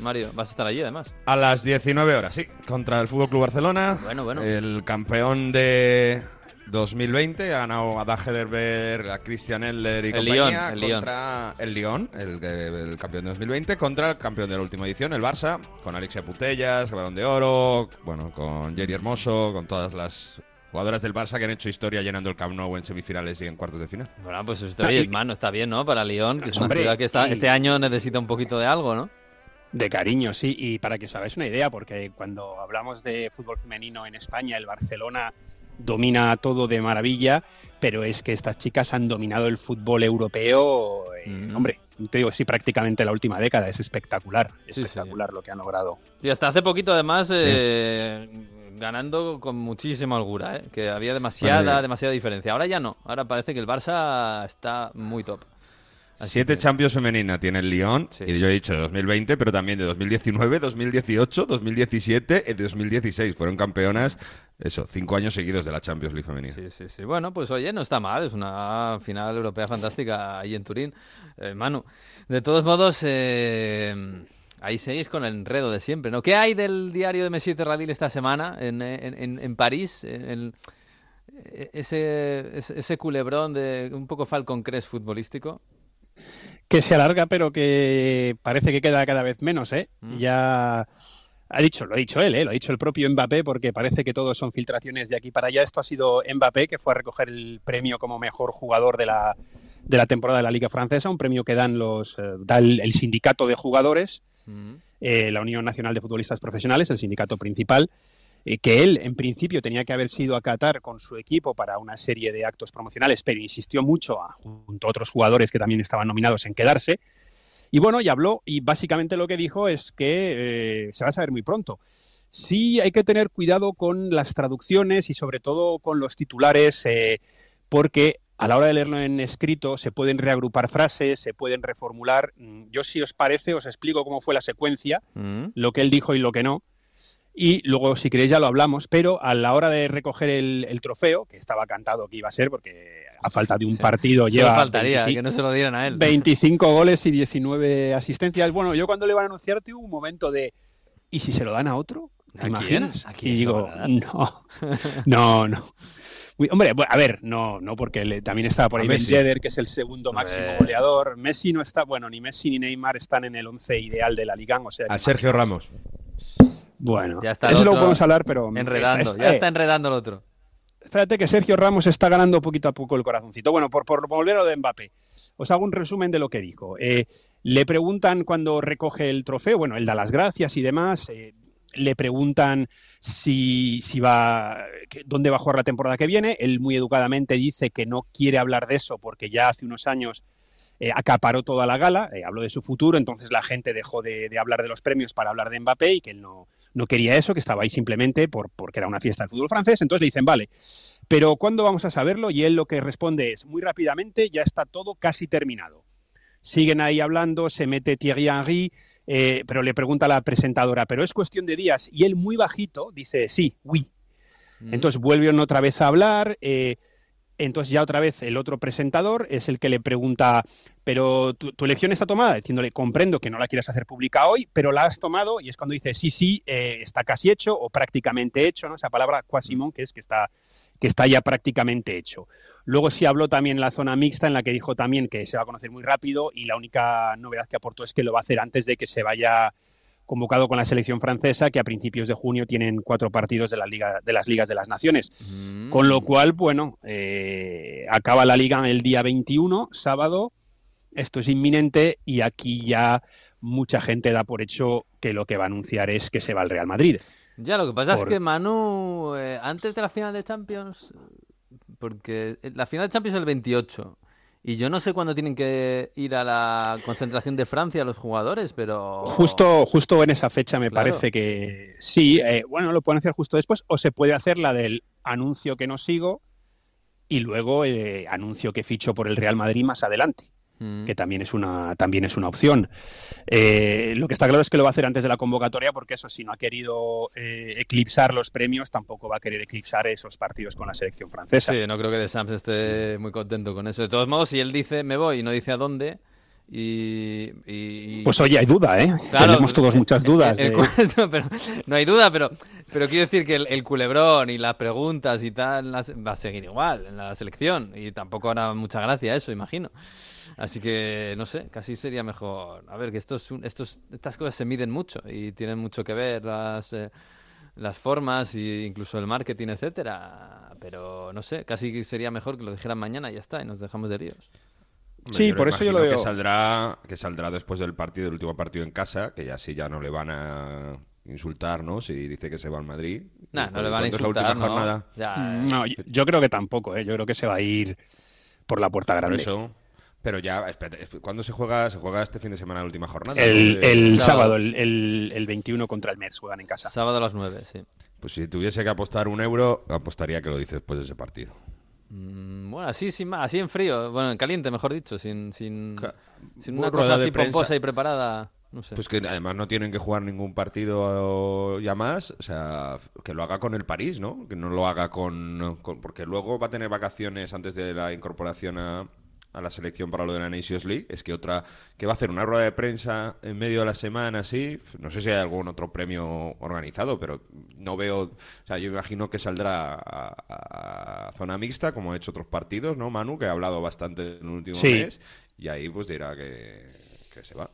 Mario. Vas a estar allí además. A las 19 horas, sí, contra el Fútbol Club Barcelona. Bueno, bueno. El campeón de 2020 ha ganado a Dagerberg, a Christian Eller y El compañía Lyon, el Lyon. contra el Lyon, el, el campeón de 2020, contra el campeón de la última edición, el Barça, con Alexia Putellas, Balón de Oro, bueno, con Jerry Hermoso, con todas las jugadoras del Barça que han hecho historia llenando el Camp Nou en semifinales y en cuartos de final. Bueno, pues esto, oye, mano, está bien, ¿no? Para Lyon, que es una Hombre, ciudad que está, y- este año necesita un poquito de algo, ¿no? De cariño, sí. Y para que os hagáis una idea, porque cuando hablamos de fútbol femenino en España, el Barcelona domina todo de maravilla, pero es que estas chicas han dominado el fútbol europeo, eh, Mm. hombre, te digo, sí, prácticamente la última década. Es espectacular, sí. espectacular lo que han logrado. Y hasta hace poquito, además, eh, ganando con muchísima holgura, ¿eh? Que había demasiada, Bueno, demasiada diferencia. Ahora ya no. Ahora parece que el Barça está muy top. Así Siete que- Champions femenina tiene el Lyon, Sí. y yo he dicho de 2020, pero también de 2019, 2018, 2017 y 2016. Fueron campeonas, eso, cinco años seguidos de la Champions League femenina. Sí, sí, sí. Bueno, pues oye, no está mal. Es una final europea fantástica ahí en Turín. Eh, Manu, de todos modos, eh, ahí seguís con el enredo de siempre, ¿no? ¿Qué hay del diario de Messi Terradil esta semana en, en- en- París? En el- e- ese, ese, ese culebrón de un poco Falcon Crest futbolístico. que se alarga, pero que parece que queda cada vez menos, ¿eh? Mm. Ya ha dicho, lo ha dicho él, ¿eh? Lo ha dicho el propio Mbappé, porque parece que todos son filtraciones de aquí para allá. Esto ha sido Mbappé, que fue a recoger el premio como mejor jugador de la, de la temporada de la Liga Francesa, un premio que dan los, eh, da el, el sindicato de jugadores, eh, la Unión Nacional de Futbolistas Profesionales, el sindicato principal, que él en principio tenía que haber sido a Qatar con su equipo para una serie de actos promocionales, pero insistió mucho a- junto a otros jugadores que también estaban nominados en quedarse. Y bueno, y habló y básicamente lo que dijo es que eh, se va a saber muy pronto. Sí hay que tener cuidado con las traducciones y sobre todo con los titulares, eh, porque a la hora de leerlo en escrito se pueden reagrupar frases, se pueden reformular. Mm, Yo si os parece os explico cómo fue la secuencia Mm. lo que él dijo y lo que no. Y luego, si queréis, ya lo hablamos, pero a la hora de recoger el, el trofeo, que estaba cantado que iba a ser, porque a falta de un Sí. partido lleva faltaría 25 que no se lo dieran a él. 25 goles y 19 asistencias. Bueno, yo cuando le iban a anunciar tuve un momento de, ¿y si se lo dan a otro? ¿A ¿Te imaginas? ¿A quién y digo, van no, no, no. Uy, hombre, a ver, no, no, porque le- también estaba por A ahí Ben. Yedder, que es el segundo máximo goleador. Messi no está, bueno, ni Messi ni Neymar están en el 11 ideal de la Liga. O sea, que A Sergio Ramos. bueno, Ya está el eso lo otro podemos hablar, pero Enredando, está- está- ya eh, está enredando el otro. Espérate que Sergio Ramos está ganando poquito a poco el corazoncito. Bueno, por, por volver a lo de Mbappé, os hago un resumen de lo que dijo. Eh, Le preguntan cuando recoge el trofeo, bueno, él da las gracias y demás. eh, le preguntan si, si va, que- dónde va a jugar la temporada que viene. Él muy educadamente dice que no quiere hablar de eso porque ya hace unos años eh, acaparó toda la gala, habló de su futuro, entonces la gente dejó de, de hablar de los premios para hablar de Mbappé y que él no, no quería eso, que estaba ahí simplemente por, porque era una fiesta del fútbol francés. Entonces le dicen, vale, pero ¿cuándo vamos a saberlo? Y él lo que responde es, muy rápidamente, ya está todo casi terminado. Siguen ahí hablando, se mete Thierry Henry, eh, pero le pregunta a la presentadora, pero es cuestión de días. Y él muy bajito dice, sí, oui. Mm. Entonces vuelven otra vez a hablar. eh, entonces ya otra vez el otro presentador es el que le pregunta, pero tu, tu elección está tomada, diciéndole, comprendo que no la quieras hacer pública hoy, pero la has tomado y es cuando dice, sí, sí, eh, está casi hecho o prácticamente hecho, ¿no? Esa palabra quasimon, que es que está, que está ya prácticamente hecho. Luego sí habló también en la zona mixta, en la que dijo también que se va a conocer muy rápido y la única novedad que aportó es que lo va a hacer antes de que se vaya convocado con la selección francesa, que a principios de junio tienen cuatro partidos de, la liga, de las ligas de las naciones. Mm. Con lo cual, bueno, eh, acaba la liga el día 21, sábado. Esto es inminente y aquí ya mucha gente da por hecho que lo que va a anunciar es que se va al Real Madrid. Ya, lo que pasa Por- es que Manu, eh, antes de la final de Champions, porque la final de Champions es el 28, y yo no sé cuándo tienen que ir a la concentración de Francia los jugadores, pero... Justo, justo en esa fecha me Claro. parece que sí, eh, bueno, lo pueden hacer justo después o se puede hacer la del anuncio que no sigo y luego eh, anuncio que ficho por el Real Madrid más adelante. Mm. que también es una, también es una opción. Eh, lo que está claro es que lo va a hacer antes de la convocatoria, porque eso, si no ha querido eh, eclipsar los premios, tampoco va a querer eclipsar esos partidos con la selección francesa. Sí, no creo que De Sams esté muy contento con eso. De todos modos, si él dice me voy y no dice a dónde, y... y- Pues oye, hay duda, ¿eh? Claro, Tenemos todos muchas dudas. el- el de- pero, no hay duda, pero, pero quiero decir que el, el culebrón y las preguntas y tal las- va a seguir igual en la selección. Y tampoco hará mucha gracia eso, imagino. Así que, no sé, casi sería mejor. A ver, que estos, estos, estas cosas se miden mucho y tienen mucho que ver las, eh, las formas e incluso el marketing, etcétera. Pero, no sé, casi sería mejor que lo dijeran mañana y ya está, y nos dejamos de líos. Sí, por eso yo lo veo. Que saldrá, que saldrá después del partido, del último partido en casa, que ya sí ya no le van a insultar, ¿no? Si dice que se va al Madrid. Nah, no ¿Cuándo- le van a la insultar, última ¿no? jornada? Ya, No, yo, yo creo que tampoco, ¿eh? Yo creo que se va a ir por la puerta Por grande. eso. Pero ya, espérate, esp- ¿cuándo se juega? Se juega este fin de semana la última jornada. El, ¿no? Eh, el sábado. sábado, el, el- el 21 contra el Mets juegan en casa. sábado a las 9, sí. Pues si tuviese que apostar un euro, apostaría que lo dice después de ese partido. Mm, Bueno, así, sin más, así en frío, bueno, en caliente, mejor dicho, sin, sin, sin una cosa así prensa. pomposa y preparada, no sé. Pues que además no tienen que jugar ningún partido ya más, o sea, que lo haga con el París, ¿no? Que no lo haga con, con- porque luego va a tener vacaciones antes de la incorporación a, a la selección para lo de la Nations League. Es que otra, que va a hacer una rueda de prensa en medio de la semana, así. No sé si hay algún otro premio organizado, pero no veo, o sea, yo imagino que saldrá a, a zona mixta, como ha hecho otros partidos, ¿no, Manu? Que ha hablado bastante en el último Sí. mes, y ahí pues dirá que, que se va.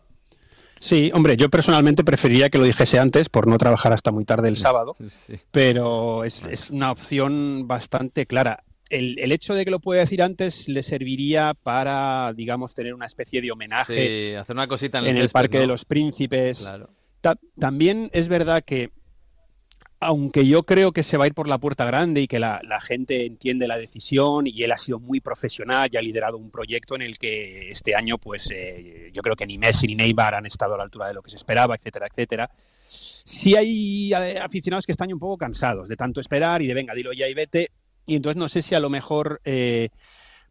Sí, hombre, yo personalmente preferiría que lo dijese antes por no trabajar hasta muy tarde el sábado. Sí. pero es, es una opción bastante clara. El, el hecho de que lo pueda decir antes le serviría para, digamos, tener una especie de homenaje Sí, hacer una cosita en en el, el césped, Parque de los Príncipes. Claro. Ta- también es verdad que, aunque yo creo que se va a ir por la puerta grande y que la, la gente entiende la decisión y él ha sido muy profesional y ha liderado un proyecto en el que este año, pues eh, yo creo que ni Messi ni Neymar han estado a la altura de lo que se esperaba, etcétera, etcétera. Sí hay eh, aficionados que están un poco cansados de tanto esperar y de venga, dilo ya y vete. Y entonces no sé si a lo mejor, eh,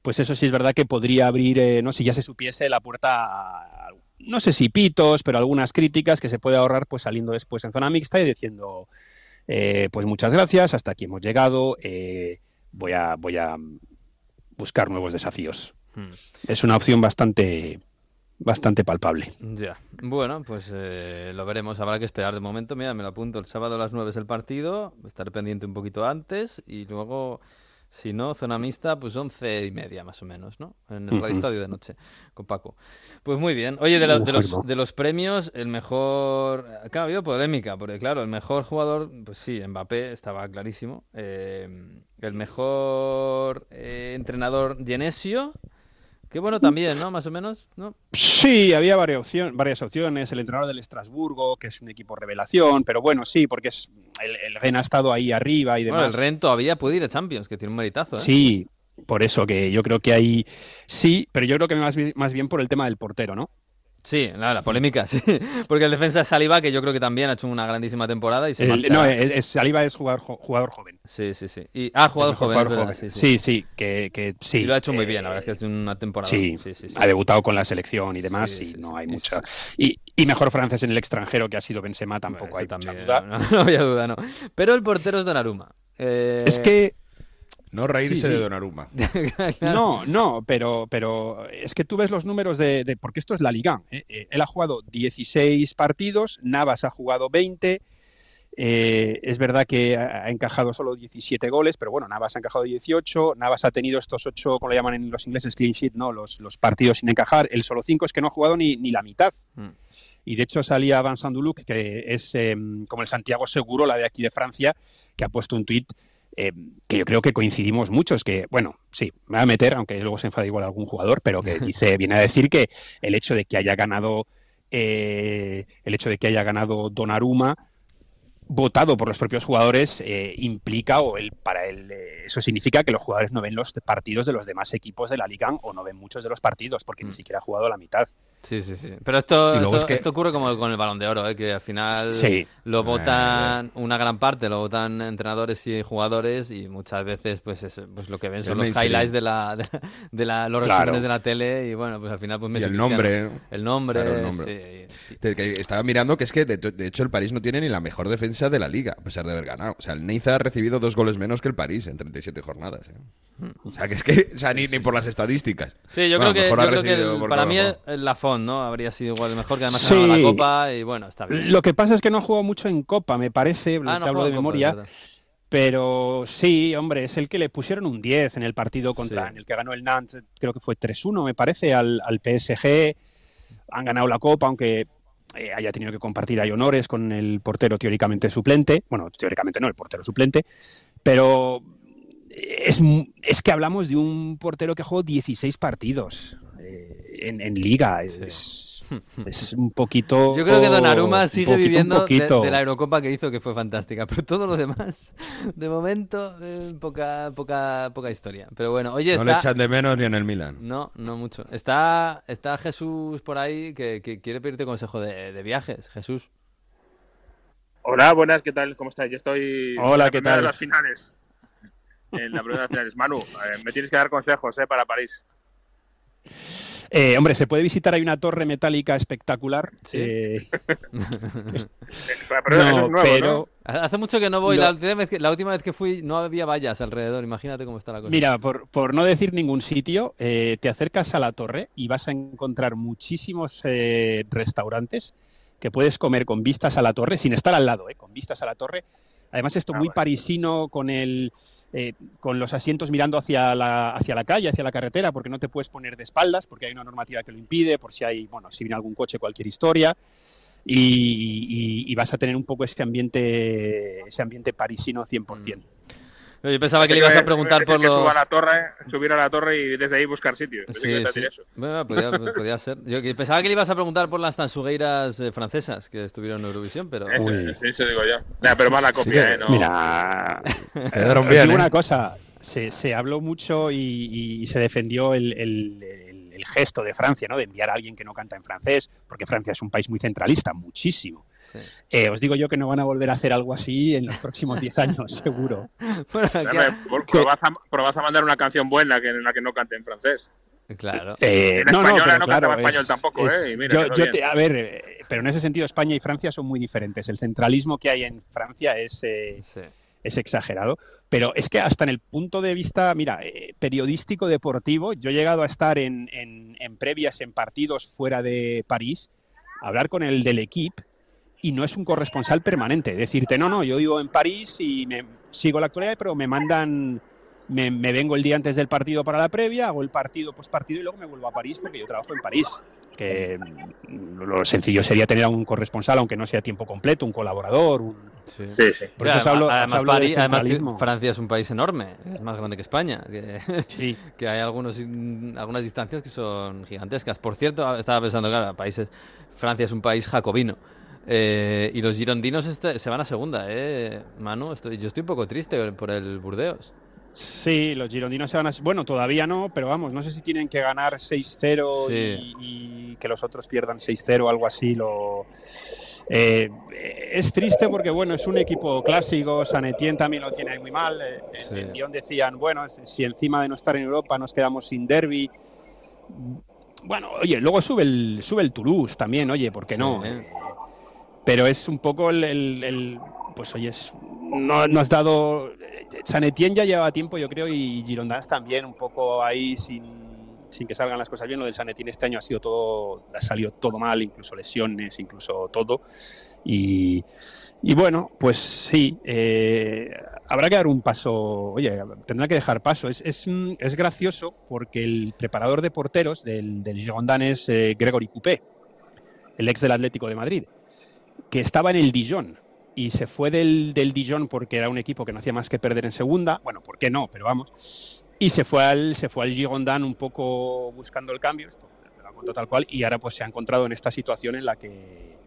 pues eso sí es verdad que podría abrir, eh, no si ya se supiese la puerta a, no sé si pitos, pero algunas críticas que se puede ahorrar pues saliendo después en zona mixta y diciendo, eh, pues muchas gracias, hasta aquí hemos llegado, voy, a, voy a buscar nuevos desafíos. Hmm. Es una opción bastante, bastante palpable. Ya. Bueno, pues eh, lo veremos. Habrá que esperar de momento. Mira, me lo apunto. El sábado a las 9 es el partido. Estaré pendiente un poquito antes. Y luego, si no, zona mixta, pues once y media más o menos, ¿no? En el estadio de noche, con Paco. Pues muy bien. Oye, de, la- de los, de los premios, el mejor... Acá ha habido polémica, porque claro, el mejor jugador, pues sí, Mbappé, estaba clarísimo. Eh, el mejor eh, entrenador, Genesio, Que bueno también, ¿no? Más o menos, ¿no? Sí, había varias, opción- varias opciones. El entrenador del Estrasburgo, que es un equipo revelación, pero bueno, sí, porque es el, el Ren ha estado ahí arriba y demás. Bueno, el Ren todavía puede ir a Champions, que tiene un meritazo, ¿eh? Sí, por eso que yo creo que hay sí, pero yo creo que más, más bien por el tema del portero, ¿no? Sí, la, la polémica, sí. Porque el defensa es Saliba, que yo creo que también ha hecho una grandísima temporada y se El- no, es, Saliba es jugador, jo- jugador joven. Sí, sí, sí. Y, ah, jugador joven, jugador joven. sí, sí. sí, sí, que, que sí. Y lo ha hecho muy eh, bien, la verdad es que es una temporada. Sí, sí, sí, sí. ha debutado con la selección y demás, y no hay mucha. Y, y mejor francés en el extranjero que ha sido Benzema, tampoco Bueno, hay mucha también, duda. No, no había duda, no. Pero el portero es Donnarumma. Eh, Es que No reírse Sí, sí. de Donnarumma. No, no, pero, pero es que tú ves los números de, de- porque esto es la Liga. ¿eh? Eh, Él ha jugado 16 partidos, Navas ha jugado 20. eh, es verdad que ha encajado solo 17 goles, pero bueno, Navas ha encajado 18. Navas ha tenido estos 8, como le llaman en los ingleses, clean sheet, ¿no? Los, los partidos sin encajar. Él solo 5 es que no ha jugado ni, ni la mitad. Mm. Y de hecho salía Vincent Duluc, que es eh, como el Santiago Seguro, la de aquí de Francia, que ha puesto un tuit eh, que yo creo que coincidimos muchos, que, bueno, sí, me va a meter, aunque luego se enfade igual algún jugador, pero que dice, viene a decir que el hecho de que haya ganado, eh, el hecho de que haya ganado Donnarumma, votado por los propios jugadores, eh, implica, o el, para él, eh, eso significa que los jugadores no ven los partidos de los demás equipos de la Liga o no ven muchos de los partidos, porque ni Mm. siquiera ha jugado la mitad. Sí, sí, sí. Pero esto, Y esto, es que- esto ocurre como con el Balón de Oro, ¿eh? que al final Sí. lo votan una gran parte, lo votan entrenadores y jugadores y muchas veces pues, es- pues lo que ven El son los mainstream. highlights de, la, de, la- de la- los Claro. resúmenes de la tele y bueno, pues al final pues Y Messi el nombre. El nombre, Claro, el nombre. sí, sí. Te- que estaba mirando que es que de, de hecho el París no tiene ni la mejor defensa de la liga, a pesar de haber ganado. O sea, el Niza ha recibido dos goles menos que el París en 37 jornadas. ¿eh? O sea, que es que, o sea, ni, ni por las estadísticas. Sí, yo Bueno, creo que, yo creo el- para mí juego. el ¿no? Habría sido igual de mejor, que además Sí. ganado la Copa y bueno, está bien. Lo que pasa es que no ha jugado mucho en Copa, me parece, Ah, no hablo de Copa, memoria. Pero sí, hombre, es el que le pusieron un 10 en el partido contra Sí. en el que ganó el Nantes, creo que fue 3-1, me parece, al, al PSG. Han ganado la Copa, aunque eh, haya tenido que compartir ahí honores con el portero teóricamente suplente. Bueno, teóricamente no, el portero suplente. Pero es, es que hablamos de un portero que jugó 16 partidos eh, en, en liga. Es, es un poquito. Yo creo que Donnarumma sigue poquito, viviendo de, poquito. de la Eurocopa que hizo, que fue fantástica. Pero todo lo demás, de momento, eh, poca, poca, poca historia. Pero bueno, oye, No le está... echan de menos ni en el Milan. No, no mucho. Está, está Jesús por ahí que, que quiere pedirte consejo de, de viajes. Jesús. Hola, buenas, ¿qué tal? ¿Cómo estáis? Yo estoy Hola, en la ¿qué primera tal? de las finales. En la primera de las finales. Manu, eh, me tienes que dar consejos eh, para París. Eh, hombre, se puede visitar, hay una torre metálica espectacular. ¿Sí? eh, pero no, es nuevo, pero Hace mucho que no voy. Lo- La, última vez que, la última vez que fui no había vallas alrededor. Imagínate cómo está la cosa. mira, por, por no decir ningún sitio, eh, te acercas a la torre y vas a encontrar muchísimos eh, restaurantes que puedes comer con vistas a la torre, sin estar al lado, eh, con vistas a la torre. Además, esto Ah, muy vale. parisino con el eh, con los asientos mirando hacia la, hacia la calle, hacia la carretera, porque no te puedes poner de espaldas, porque hay una normativa que lo impide, por si hay, bueno, si viene algún coche, cualquier historia. Y, y- y vas a tener un poco ese ambiente, ese ambiente parisino 100%. Yo pensaba que le ibas a preguntar por que los. suba a la torre, subir a la torre y desde ahí buscar sitio. Sí, sí. eso. Bueno, podía, podía ser. Yo pensaba que le ibas a preguntar por las tansugueiras eh, francesas que estuvieron en Eurovisión, pero. Eso, Uy. sí, eso digo yo. Mira, pero mala copia, ¿eh? No. Mira, Quedaron os bien, digo ¿eh? una cosa, se, se habló mucho y, y- y se defendió el, el- el- el gesto de Francia, ¿no? De enviar a alguien que no canta en francés, porque Francia es un país muy centralista, muchísimo. Sí. Eh, os digo yo que no van a volver a hacer algo así en los próximos 10 años, seguro. Bueno, Dame, probad, a, probad a mandar una canción buena que en la que no cante en francés. Claro. Eh, En española pero no cantaba español tampoco, es- ¿eh? Y mira, yo- quedó yo bien. te- a ver, eh, pero en ese sentido España y Francia son muy diferentes. El centralismo que hay en Francia es... eh, Sí. es exagerado, pero es que hasta en el punto de vista, mira, eh, periodístico deportivo, yo he llegado a estar en, en- en previas, en partidos fuera de París, a hablar con el del equipo y no es un corresponsal permanente, decirte, no, no, yo vivo en París y me sigo la actualidad, pero me mandan, me, me vengo el día antes del partido para la previa, hago el partido, post partido y luego me vuelvo a París porque yo trabajo en París. que mm, lo sencillo sería tener a un corresponsal, aunque no sea a tiempo completo, un colaborador, un... Sí. Sí, sí. Por eso os además, hablo, os además París- además que. Francia es un país enorme, es más grande que España, que, Sí. que hay algunos, algunas distancias que son gigantescas. Por cierto, estaba pensando, claro, países, Francia es un país jacobino. Eh, y los girondinos este- se van a segunda, ¿eh? Manu, estoy, yo estoy un poco triste por el Burdeos. Sí, los girondinos se van a... Bueno, todavía no, pero vamos, no sé si tienen que ganar 6-0 Sí. y, y que los otros pierdan 6-0 o algo así. Lo... Eh, es triste porque, bueno, es un equipo clásico, San Etienne también lo tiene muy mal. eh, en- Sí. En Lyon decían, bueno, si encima de no estar en Europa nos quedamos sin derby. Bueno, oye, luego sube el, sube el Toulouse también, oye, ¿por qué no? Sí. Eh, pero es un poco el, el- pues oye, es- no, no has dado, San Etienne ya lleva tiempo yo creo y Girondins también un poco ahí sin, sin que salgan las cosas bien, lo del San Etienne este año ha sido todo, ha salido todo mal, incluso lesiones, incluso todo. Y, y bueno, pues sí, eh, habrá que dar un paso, oye, tendrá que dejar paso. Es, es, es gracioso porque el preparador de porteros del, del Girondins es eh, Gregory Coupé, el ex del Atlético de Madrid, que estaba en el Dijon y se fue del, del Dijon porque era un equipo que no hacía más que perder en segunda. Bueno, ¿por qué no? Pero vamos. Y se fue al, se fue al Girondin un poco buscando el cambio, esto lo cuento tal cual, y ahora pues se ha encontrado en esta situación en la que,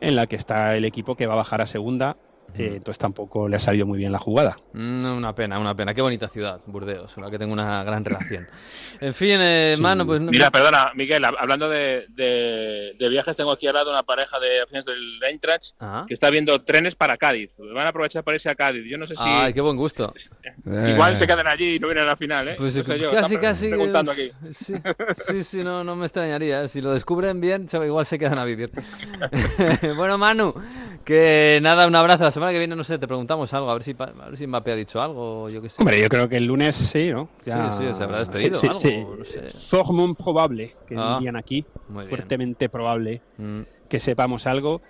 en la que está el equipo que va a bajar a segunda. Eh, entonces tampoco le ha salido muy bien la jugada. Mm, Una pena, una pena. Qué bonita ciudad, Burdeos, con la que tengo una gran relación. En fin, eh, Sí. Manu, pues... Mira, perdona, Miguel, hab- hablando de, de- de viajes, tengo aquí al lado una pareja de aficionados del Eintracht Ah. que está viendo trenes para Cádiz. Van a aprovechar para irse a Cádiz. Yo no sé si... Ay, qué buen gusto. Igual Eh. se quedan allí y no vienen a la final, ¿eh? Pues No sé yo, casi, casi. Preguntando aquí. Sí, sí, sí, no, no me extrañaría. Si lo descubren bien, igual se quedan a vivir. bueno, Manu, que nada, un abrazo. La semana que viene, no sé, te preguntamos algo. A ver si, a ver si Mbappé ha dicho algo. Yo qué sé. Hombre, yo creo que el lunes sí, ¿no? Sí, sí, se habrá despedido Sí, algo, sí, no sé. Formum probable, que Ah, dirían aquí. Fuertemente probable Mm, que sepamos algo.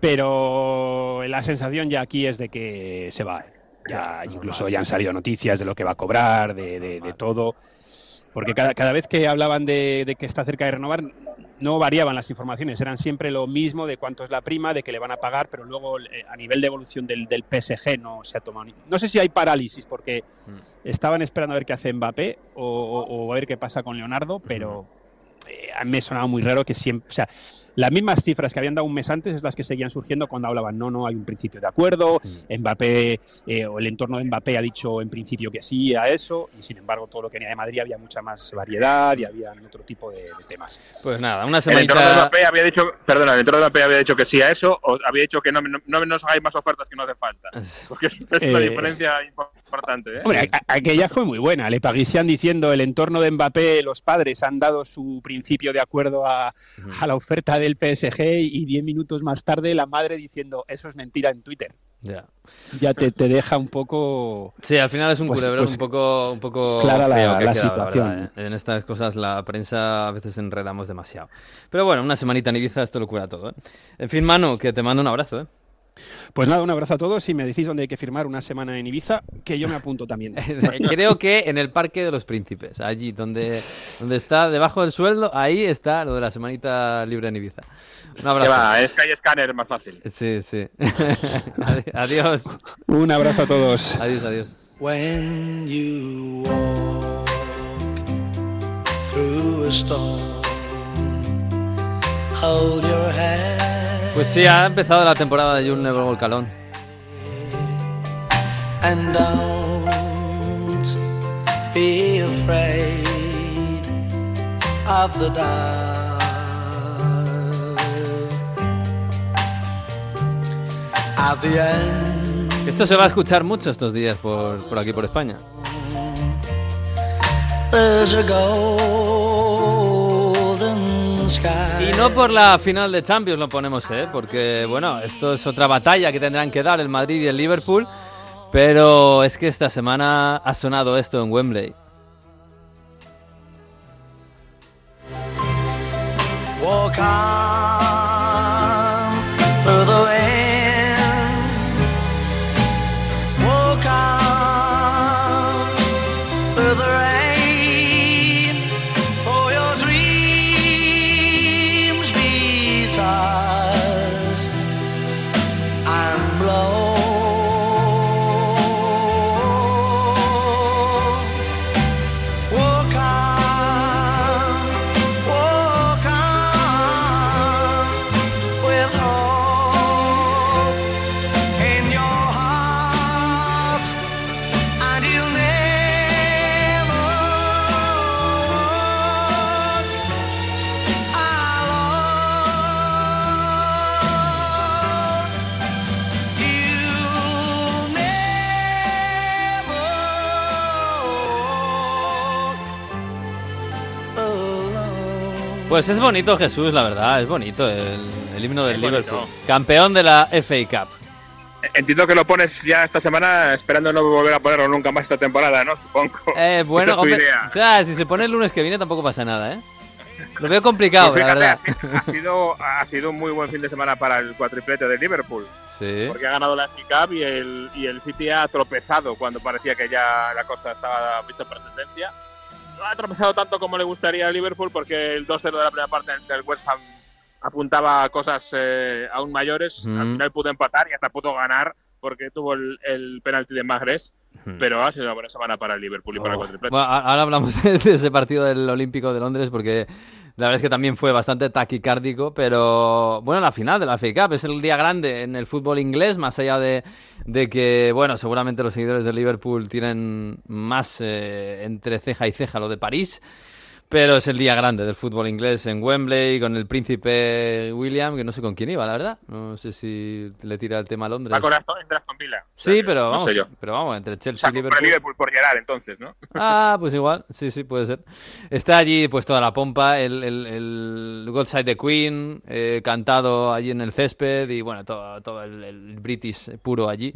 Pero la sensación ya aquí es de que se va. ¿eh? Ya incluso ya han salido noticias de lo que va a cobrar, de, de- de todo. Porque cada, cada vez que hablaban de, de que está cerca de renovar, no variaban las informaciones, eran siempre lo mismo de cuánto es la prima, de que le van a pagar, pero luego eh, a nivel de evolución del, del PSG no se ha tomado ni... No sé si hay parálisis, porque estaban esperando a ver qué hace Mbappé o, o- o a ver qué pasa con Leonardo, pero eh, a mí me sonaba muy raro que siempre... O sea, las mismas cifras que habían dado un mes antes es las que seguían surgiendo cuando hablaban, no, no, hay un principio de acuerdo, Mbappé eh, o el entorno de Mbappé ha dicho en principio que sí a eso, y sin embargo todo lo que venía de Madrid había mucha más variedad y había otro tipo de, de temas. Pues nada, una El entorno de. Mbappé había dicho, perdona, el entorno de Mbappé había dicho que sí a eso, o había dicho que no, no, no nos hagáis más ofertas que no hace falta. Porque es, es una Eh, diferencia importante, ¿eh? Hombre, a- a- aquella fue muy buena. Le Parisien diciendo el entorno de Mbappé, los padres han dado su principio de acuerdo a, a la oferta del PSG y diez minutos más tarde la madre diciendo eso es mentira en Twitter. Ya. Ya te, te deja un poco... Sí, al final es un Pues- culebrón pues un poco, un poco clara la- feo que ha la quedado, situación. verdad, ¿eh? En estas cosas la prensa a veces enredamos demasiado. Pero bueno, una semanita en Ibiza esto lo cura todo. ¿eh? En fin, Manu, que te mando un abrazo. ¿eh? Pues nada, un abrazo a todos y me decís dónde hay que firmar una semana en Ibiza, que yo me apunto también. Creo que en el Parque de los Príncipes, allí donde, donde está debajo del sueldo, ahí está lo de la semanita libre en Ibiza. Un Que abrazo. va, es Sky Scanner más fácil. Sí, sí. Adi- adiós. Un abrazo a todos. Adiós, adiós. When you walk through a storm, hold your head Pues sí, ha empezado la temporada de You'll Never Walk Alone. and don't be afraid of the dark. At the end, Esto se va a escuchar mucho estos días por, por aquí, por España. there's a. Y no por la final de Champions lo ponemos, ¿eh? Porque, bueno, esto es otra batalla que tendrán que dar el Madrid y el Liverpool. Pero es que esta semana ha sonado esto en Wembley. Walk on Pues es bonito Jesús, la verdad, es bonito el, el himno del. Liverpool. Campeón de la FA Cup. Entiendo que lo pones ya esta semana esperando no volver a ponerlo nunca más esta temporada, ¿no? Supongo. Eh, bueno, es hombre, o sea, si se pone el lunes que viene tampoco pasa nada, ¿eh? Lo veo complicado, Pues la fíjate, verdad. ha, si- ha sido, ha sido un muy buen fin de semana para el cuatriplete de Liverpool. Sí. Porque ha ganado la FA Cup y el, y el City ha tropezado cuando parecía que ya la cosa estaba vista para sentencia. No ha tropezado tanto como le gustaría a Liverpool porque el 2-0 de la primera parte del West Ham apuntaba a cosas eh, aún mayores. Ujú. Al final pudo empatar y hasta pudo ganar porque tuvo el, el penalti de Magres. Pero ha sido una buena semana para el Liverpool y para el Oh. cuatriplete. Bueno, ahora hablamos de ese partido del Olímpico de Londres porque la verdad es que también fue bastante taquicárdico, pero bueno, la final de la FA Cup es el día grande en el fútbol inglés, más allá de, de que, bueno, seguramente los seguidores del Liverpool tienen más eh, entre ceja y ceja lo de París. Pero es el día grande del fútbol inglés en Wembley con el príncipe William, que no sé con quién iba, la verdad. No sé si le tira el tema a Londres. Va con Aston, entre Aston Villa. O sea Sí, pero no vamos, sé yo. pero vamos, entre O Chelsea sea, y Liverpool. el Liverpool por Gerard entonces, ¿no? Ah, pues igual, sí, sí, puede ser. Está allí pues toda la pompa, el, el, el God Side the Queen, eh, cantado allí en el césped y bueno, todo, todo el, el British puro allí.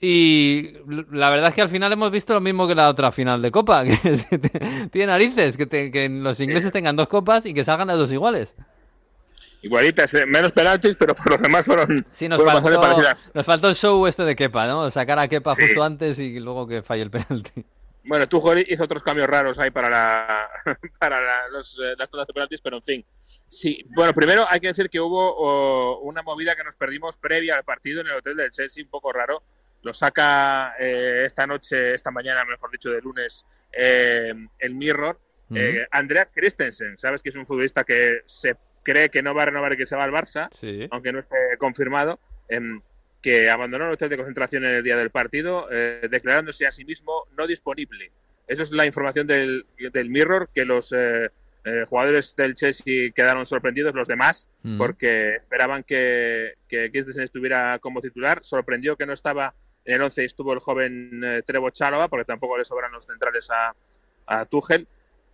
Y la verdad es que al final hemos visto lo mismo que la otra final de Copa, que tiene narices, que, te- que los ingleses tengan dos copas y que salgan las dos iguales. Igualitas, eh, menos penaltis, pero por lo demás fueron, Sí, nos fueron faltó, nos faltó el show este de Kepa, ¿no? Sacar a Kepa Sí. justo antes y luego que falle el penalti. Bueno, Tuchel hizo otros cambios raros ahí para, la, para la- los, eh, las tandas de penaltis, pero en fin. Sí, bueno, primero hay que decir que hubo oh, una movida que nos perdimos previa al partido en el hotel del Chelsea, un poco raro. Lo saca eh, esta noche, esta mañana, mejor dicho, de lunes, eh, el Mirror. Eh, Andreas Christensen, sabes que es un futbolista que se cree que no va a renovar y que se va al Barça, Sí. aunque no esté confirmado, em, que abandonó el hotel de concentración en el día del partido, declarándose a sí mismo no disponible. Eso es la información del, del Mirror, que los jugadores del Chelsea quedaron sorprendidos, los demás, porque esperaban que, que Christensen estuviera como titular. Sorprendió que no estaba en el 11 y estuvo el joven eh, Trevo porque tampoco le sobran los centrales a, a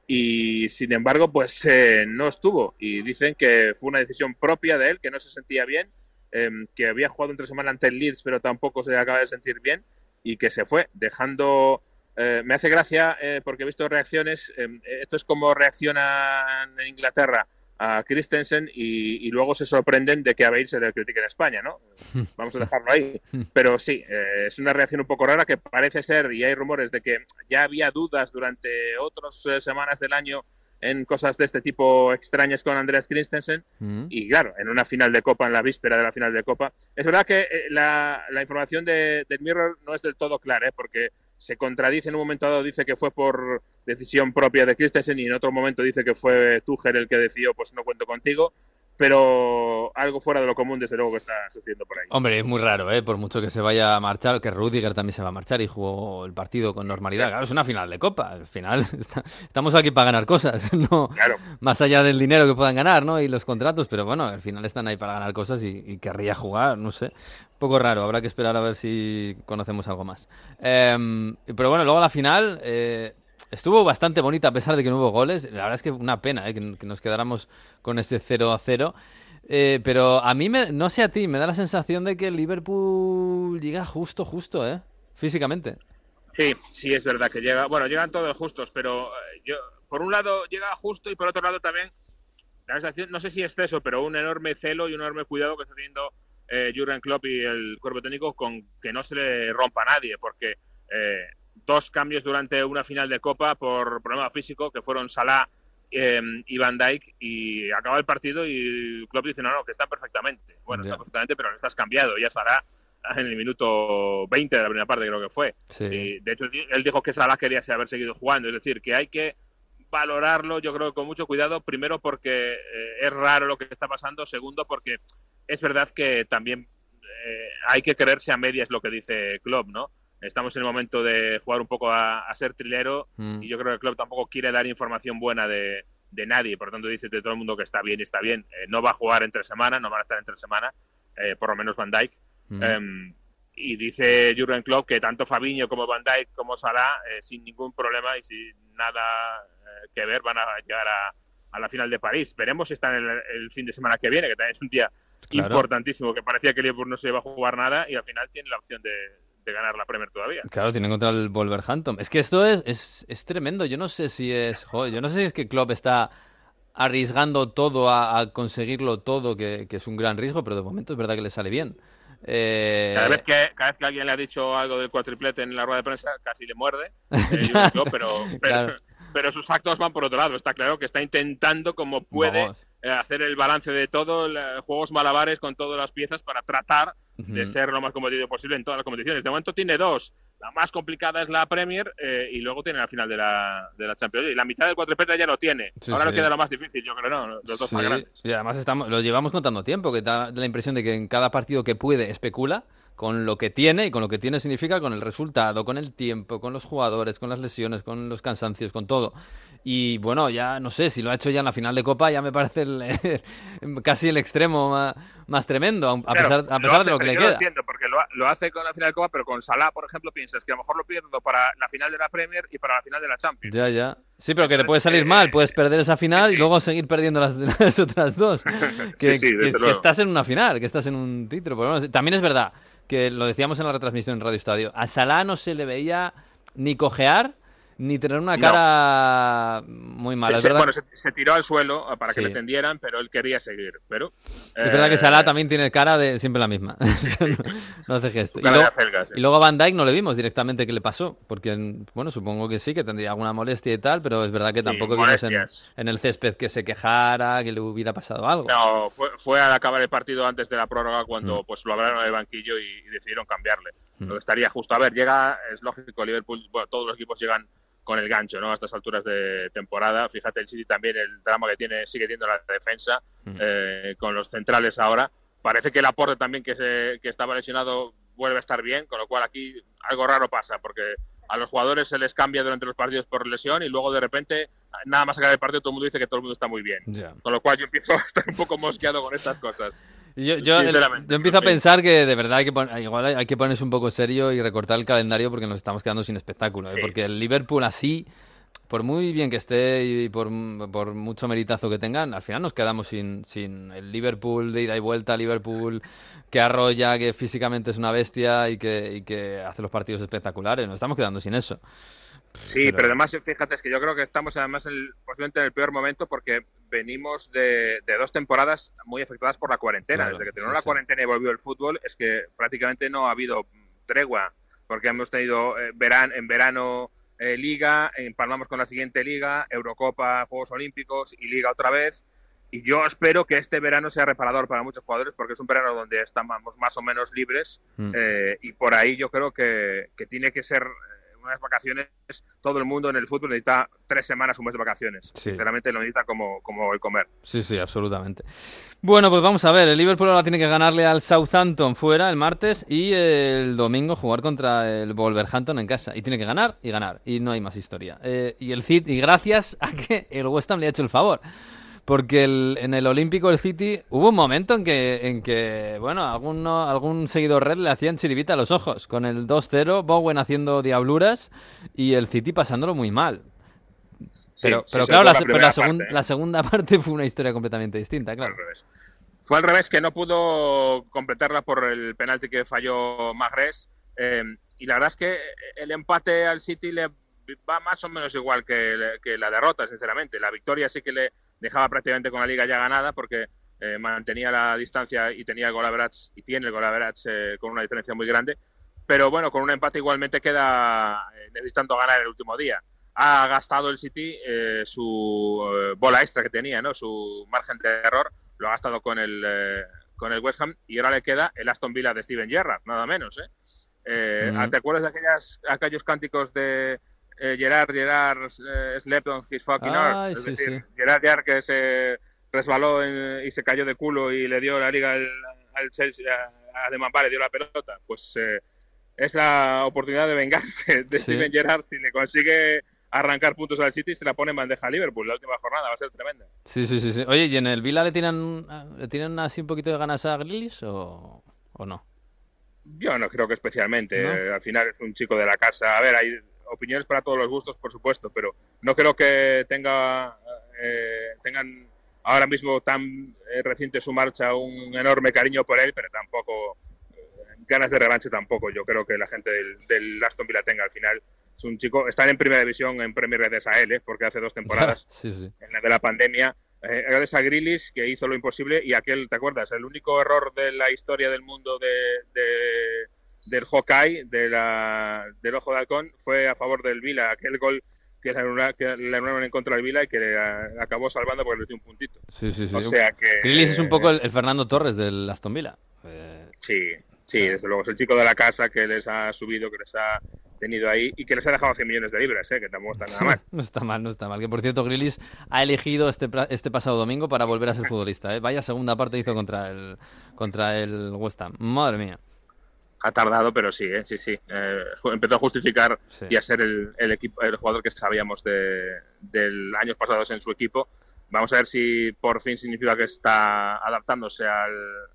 y sin embargo pues eh, no estuvo. Y dicen que fue una decisión propia de él que no se sentía bien em, que había jugado entre semana ante el Leeds pero tampoco se acaba de sentir bien y que se fue dejando eh, me hace gracia eh, porque he visto reacciones em, esto es como reaccionan en Inglaterra a Christensen y, y luego se sorprenden de que a Bale se le critique en España, ¿no? Vamos a dejarlo ahí. Pero sí, eh, es una reacción un poco rara que parece ser, y hay rumores de que ya había dudas durante otras eh, semanas del año en cosas de este tipo extrañas con Andreas Christensen. Mm. Y claro, en una final de Copa, en la víspera de la final de Copa. Es verdad que eh, la, la información de, del Mirror no es del todo clara, ¿eh? porque se contradice en un momento dado, dice que fue por decisión propia de Christensen y en otro momento dice que fue Tuchel el que decidió, pues no cuento contigo. Pero algo fuera de lo común, desde luego, que está sucediendo por ahí. Hombre, es muy raro, ¿eh? Por mucho que se vaya a marchar, que Rudiger también se va a marchar y jugó el partido con normalidad. Claro, es una final de Copa. Al final está- estamos aquí para ganar cosas, no Claro. más allá del dinero que puedan ganar, ¿no? Y los contratos, pero bueno, al final están ahí para ganar cosas y, y querría jugar, no sé. Un poco raro, habrá que esperar a ver si conocemos algo más. Em, pero bueno, luego la final eh, estuvo bastante bonita a pesar de que no hubo goles. La verdad es que una pena ¿eh? que, nos quedáramos con ese 0 a 0. Eh, pero a mí, me, no sé a ti, me da la sensación de que el Liverpool llega justo, justo, ¿eh? Físicamente. Sí, sí, es verdad que llega. Bueno, llegan todos justos, pero eh, yo, por un lado llega justo y por otro lado también, la sensación, no sé si exceso, pero un enorme celo y un enorme cuidado que está teniendo eh, Jurgen Klopp y el cuerpo técnico con que no se le rompa a nadie, porque dos cambios durante una final de Copa por problema físico, que fueron Salah eh, y Van Dijk, y acaba el partido y Klopp dice, no, no, que están perfectamente. Bueno, está perfectamente, pero no estás cambiado. Ya Salah en el minuto 20 de la primera parte, creo que fue. Sí. Y, de hecho, él dijo que Salah quería haber seguido jugando. Es decir, que hay que valorarlo, yo creo, con mucho cuidado. Primero, porque eh, es raro lo que está pasando. Segundo, porque es verdad que también eh, hay que creerse a medias lo que dice Klopp, ¿no? Estamos en el momento de jugar un poco a, a ser trilero Mm. y yo creo que Klopp tampoco quiere dar información buena de, de nadie. Por lo tanto, dice de todo el mundo que está bien está bien. Eh, no va a jugar entre semana, no van a estar entre semana, eh, por lo menos Van Dijk. Mm. Em, y dice Jurgen Klopp que tanto Fabinho como Van Dijk como Salah, eh, sin ningún problema y sin nada eh, que ver, van a llegar a, a la final de París. Veremos si está en el, el fin de semana que viene, que también es un día Claro. importantísimo, que parecía que el Liverpool no se iba a jugar nada y al final tiene la opción de, de ganar la Premier todavía. Claro, tienen contra el Wolverhampton. Es que esto es, es, es tremendo. Yo no sé si es. Joder, yo no sé si es que Klopp está arriesgando todo a, a conseguirlo todo, que, que es un gran riesgo, pero de momento es verdad que le sale bien. Eh, Cada vez, que, cada vez que alguien le ha dicho algo del cuatriplete en la rueda de prensa, casi le muerde. eh, pero, pero, Claro. Pero sus actos van por otro lado. Está claro que está intentando como puede Vamos. eh, hacer el balance de todo, la- juegos malabares con todas las piezas para tratar de Ujú. ser lo más competitivo posible en todas las competiciones. De momento tiene dos. La más complicada es la Premier eh, y luego tiene la final de la, de la Champions League. Y la mitad del cuatriplete ya lo tiene. Sí, Ahora sí. no queda lo más difícil, yo creo, ¿no? Los dos Sí, más grandes. y además estamos, lo llevamos contando tiempo, que da la impresión de que en cada partido que puede especula con lo que tiene, y con lo que tiene significa con el resultado, con el tiempo, con los jugadores, con las lesiones, con los cansancios, con todo. Y bueno, ya no sé, si lo ha hecho ya en la final de Copa, ya me parece el- casi el extremo más, más tremendo, a Claro, pesar, a pesar hace, de lo que le yo queda. Lo entiendo, porque lo, lo hace con la final de Copa, pero con Salah, por ejemplo, piensas que a lo mejor lo pierdo para la final de la Premier y para la final de la Champions. Ya, ya. Sí, pero que te puede salir eh, mal, puedes perder esa final sí, y sí. luego seguir perdiendo las, las otras dos. Que, sí, que- que estás en una final, que estás en un título. Pero bueno, también es verdad que lo decíamos en la retransmisión en Radio Estadio. A Salah no se le veía ni cojear ni tener una No. cara muy mala. Se- es bueno, se, se tiró al suelo eh, para que Sí. le tendieran, pero él quería seguir. Pero, es verdad que eh, Salah también tiene cara de siempre la misma. no, no hace gesto. Y luego, acelga, sí. y luego a Van Dijk no le vimos directamente qué le pasó. Porque, bueno, supongo que sí, que tendría alguna molestia y tal, pero es verdad que Sí, tampoco vimos en, en el césped que se quejara, que le hubiera pasado algo. No, fue, fue al acabar el partido antes de la prórroga cuando Mm. pues lo hablaron en el banquillo y, y decidieron cambiarle. Mm. Lo que estaría justo. A ver, llega, es lógico, Liverpool, bueno, todos los equipos llegan con el gancho, ¿no? A estas alturas de temporada. Fíjate, el City también, el drama que tiene, sigue teniendo la defensa Mm. eh, con los centrales ahora. Parece que el aporte también que, se, que estaba lesionado vuelve a estar bien, con lo cual aquí algo raro pasa, porque a los jugadores se les cambia durante los partidos por lesión y luego de repente, nada más acabar el partido, todo el mundo dice que todo el mundo está muy bien. Con lo cual yo empiezo a estar un poco mosqueado con estas cosas. Yo, yo, el- yo empiezo a pensar que de verdad hay que, pon- igual hay, hay que ponerse un poco serio y recortar el calendario porque nos estamos quedando sin espectáculo. ¿eh? Porque el Liverpool así, por muy bien que esté y por, por mucho meritazo que tengan, al final nos quedamos sin, sin el Liverpool de ida y vuelta, Liverpool que arrolla, que físicamente es una bestia y que, y que hace los partidos espectaculares. Nos estamos quedando sin eso. Sí, Pero- pero, además, fíjate, es que yo creo que estamos además en el- posiblemente en el peor momento porque venimos de, de dos temporadas muy afectadas por la cuarentena. Claro, Desde que terminó sí, la cuarentena y volvió el fútbol, es que prácticamente no ha habido tregua, porque hemos tenido eh, veran- en verano eh, Liga, empalmamos con la siguiente Liga, Eurocopa, Juegos Olímpicos y Liga otra vez. Y yo espero que este verano sea reparador para muchos jugadores porque es un verano donde estamos más o menos libres Mm. eh, y por ahí yo creo que, que tiene que ser unas vacaciones. Todo el mundo en el fútbol necesita tres semanas, un mes de vacaciones. Sí. Sinceramente lo necesita como, como el comer. Sí, sí, absolutamente. Bueno, pues vamos a ver. El Liverpool ahora tiene que ganarle al Southampton fuera el martes y el domingo jugar contra el Wolverhampton en casa. Y tiene que ganar y ganar. Y no hay más historia. Eh, y el City, y gracias a que el West Ham le ha hecho el favor. Porque el- en el Olímpico el City hubo un momento en que, en que bueno, alguno, algún seguidor red le hacían chiribita a los ojos. Con el 2-0, Bowen haciendo diabluras y el City pasándolo muy mal. Pero, Sí, pero sí, claro, la, pero la primera segun- parte, ¿eh? la segunda parte fue una historia completamente distinta, Fue claro. al revés. Fue al revés, que no pudo completarla por el penalti que falló Magres. eh, y la verdad es que el empate al City le va más o menos igual que, que la derrota, sinceramente. La victoria sí que le dejaba prácticamente con la liga ya ganada porque eh, mantenía la distancia y tenía el gol average, y tiene el gol average eh, con una diferencia muy grande. Pero bueno, con un empate igualmente queda eh, necesitando ganar el último día. Ha gastado el City eh, su eh, bola extra que tenía, ¿no? su margen de error, lo ha gastado con el, con el West Ham y ahora le queda el Aston Villa de Steven Gerrard, nada menos. ¿eh? ¿Te acuerdas de aquellas, aquellos cánticos de eh, Gerard, Gerard eh, slept on his fucking Ay, earth? Es sí, decir, sí. Gerard, Gerard que se resbaló en- y se cayó de culo y le dio la liga al, al Chelsea, a, a Demambá, le dio la pelota. Pues eh, es la oportunidad de vengarse de Sí. Steven Gerrard si le consigue arrancar puntos al City y se la pone en bandeja a Liverpool la última jornada, va a ser tremenda. Sí, sí, sí, sí. Oye, ¿y en el Vila le tienen, le tienen así un poquito de ganas a Grealish o, o no? Yo no creo que especialmente. ¿No? Al final es un chico de la casa. A ver, hay opiniones para todos los gustos, por supuesto, pero no creo que tenga eh, tengan ahora mismo tan eh, reciente su marcha un enorme cariño por él, pero tampoco eh, ganas de revancha tampoco. Yo creo que la gente del, del Aston Villa tenga al final. Es un chico, están en primera división en Premier gracias a él, ¿eh? porque hace dos temporadas sí, sí. en la de la pandemia. Eh, gracias a Grilis, que hizo lo imposible, y aquel, ¿te acuerdas? El único error de la historia del mundo de, de- del Hawkeye, de la, del Ojo de Halcón, fue a favor del Vila. Aquel gol que le anularon en contra del Vila y que le acabó salvando porque le dio un puntito. Sí, sí, sí. O sea que- Grealish es un poco el, el Fernando Torres del Aston Villa. Eh, Sí, sí, desde luego. Es el chico de la casa que les ha subido, que les ha tenido ahí y que les ha dejado 100 millones de libras, ¿eh? que tampoco está nada mal. no está mal, no está mal. Que por cierto, Grealish ha elegido este, este pasado domingo para volver a ser futbolista. ¿eh? Vaya segunda parte hizo contra el, contra el West Ham. Madre mía. Ha tardado, pero sí, ¿eh? sí, sí. Eh, empezó a justificar Sí. y a ser el, el equipo, el jugador que sabíamos de, del años pasados en su equipo. Vamos a ver si por fin significa que está adaptándose al,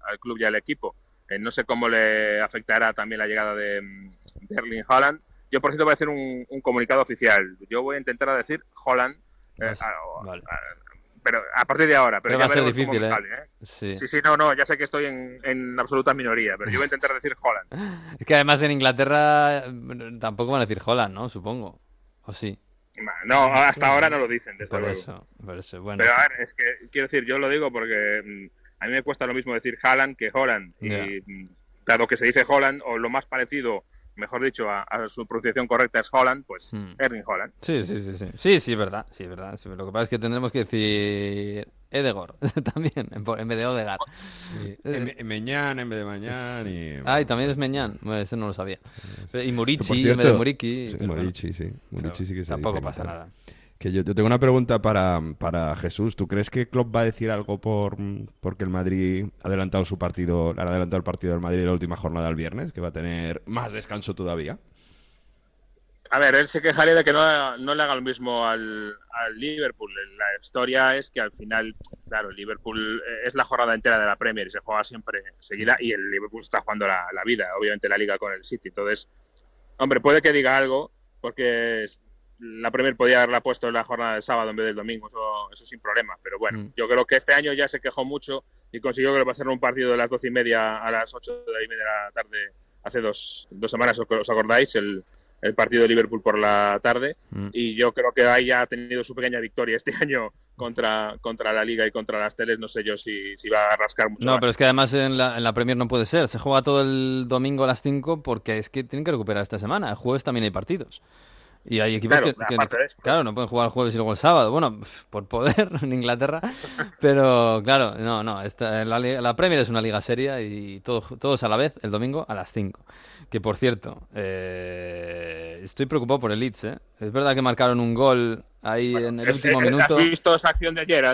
al club y al equipo. Eh, no sé cómo le afectará también la llegada de, de Erling Haaland. Yo, por cierto, voy a hacer un, un comunicado oficial. Yo voy a intentar decir Holland, eh, Vas- a- vale. a- pero a partir de ahora. Pero, Pero ya va a ser difícil, me ¿eh? sale, ¿eh? Sí. Sí, sí, no, no, ya sé que estoy en, en absoluta minoría, pero yo voy a intentar decir Holland. Es que además en Inglaterra eh, tampoco van a decir Holland, ¿no? Supongo. ¿O sí? No, hasta ahora no lo dicen, desde Por luego. eso, por eso. Bueno, Pero a ver, es que quiero decir, yo lo digo porque mm, a mí me cuesta lo mismo decir Haaland que Holland. Y mm, dado que se dice Holland, o lo más parecido, mejor dicho, a, a su pronunciación correcta es Holland, pues Hmm. Erling Holland. Sí, sí, sí, sí. Sí, sí, es verdad. Sí, es verdad. Sí, Lo que pasa es que tendremos que decir Edegor también, en vez de Odegar. Sí. Meñán en vez de Mañán y... Ah, y también es Meñán. Bueno, ese no lo sabía. Y por Murici en cierto- vez de Muriki. Sí, sí. Morici sí que se Tampoco dice pasa nada. Que yo, tengo una pregunta para, para Jesús. ¿Tú crees que Klopp va a decir algo por porque el Madrid ha adelantado su partido, ha adelantado el partido del Madrid en la última jornada del viernes, que va a tener más descanso todavía? A ver, él se quejaría de que no, no le haga lo mismo al, al Liverpool. La historia es que al final, claro, el Liverpool eh, es la jornada entera de la Premier y se juega siempre seguida y el Liverpool está jugando la, la vida, obviamente la liga con el City. Entonces, hombre, puede que diga algo porque la Premier podía haberla puesto en la jornada del sábado en vez del domingo, eso, eso sin problema. Pero bueno, Mm. yo creo que este año ya se quejó mucho y consiguió que le pasaran un partido de las doce y media a las ocho de y media de la tarde hace dos, dos semanas, ¿os acordáis? El, el partido de Liverpool por la tarde Mm. y yo creo que ahí ya ha tenido su pequeña victoria este año contra, contra la Liga y contra las teles. No sé yo si, si va a rascar mucho No, más. pero es que además en la, en la Premier no puede ser. Se juega todo el domingo a las 5 porque es que tienen que recuperar esta semana. El jueves también hay partidos. Y hay equipos Claro, que, que- claro, no pueden jugar el jueves y luego el sábado. Bueno, por poder en Inglaterra. Pero claro, no, no. Esta, la, la Premier es una liga seria y todo, todos a la vez el domingo a las 5. Que por cierto, eh, estoy preocupado por el Leeds. ¿eh? Es verdad que marcaron un gol ahí en el Es- último eh, minuto. ¿Has visto esa acción de la-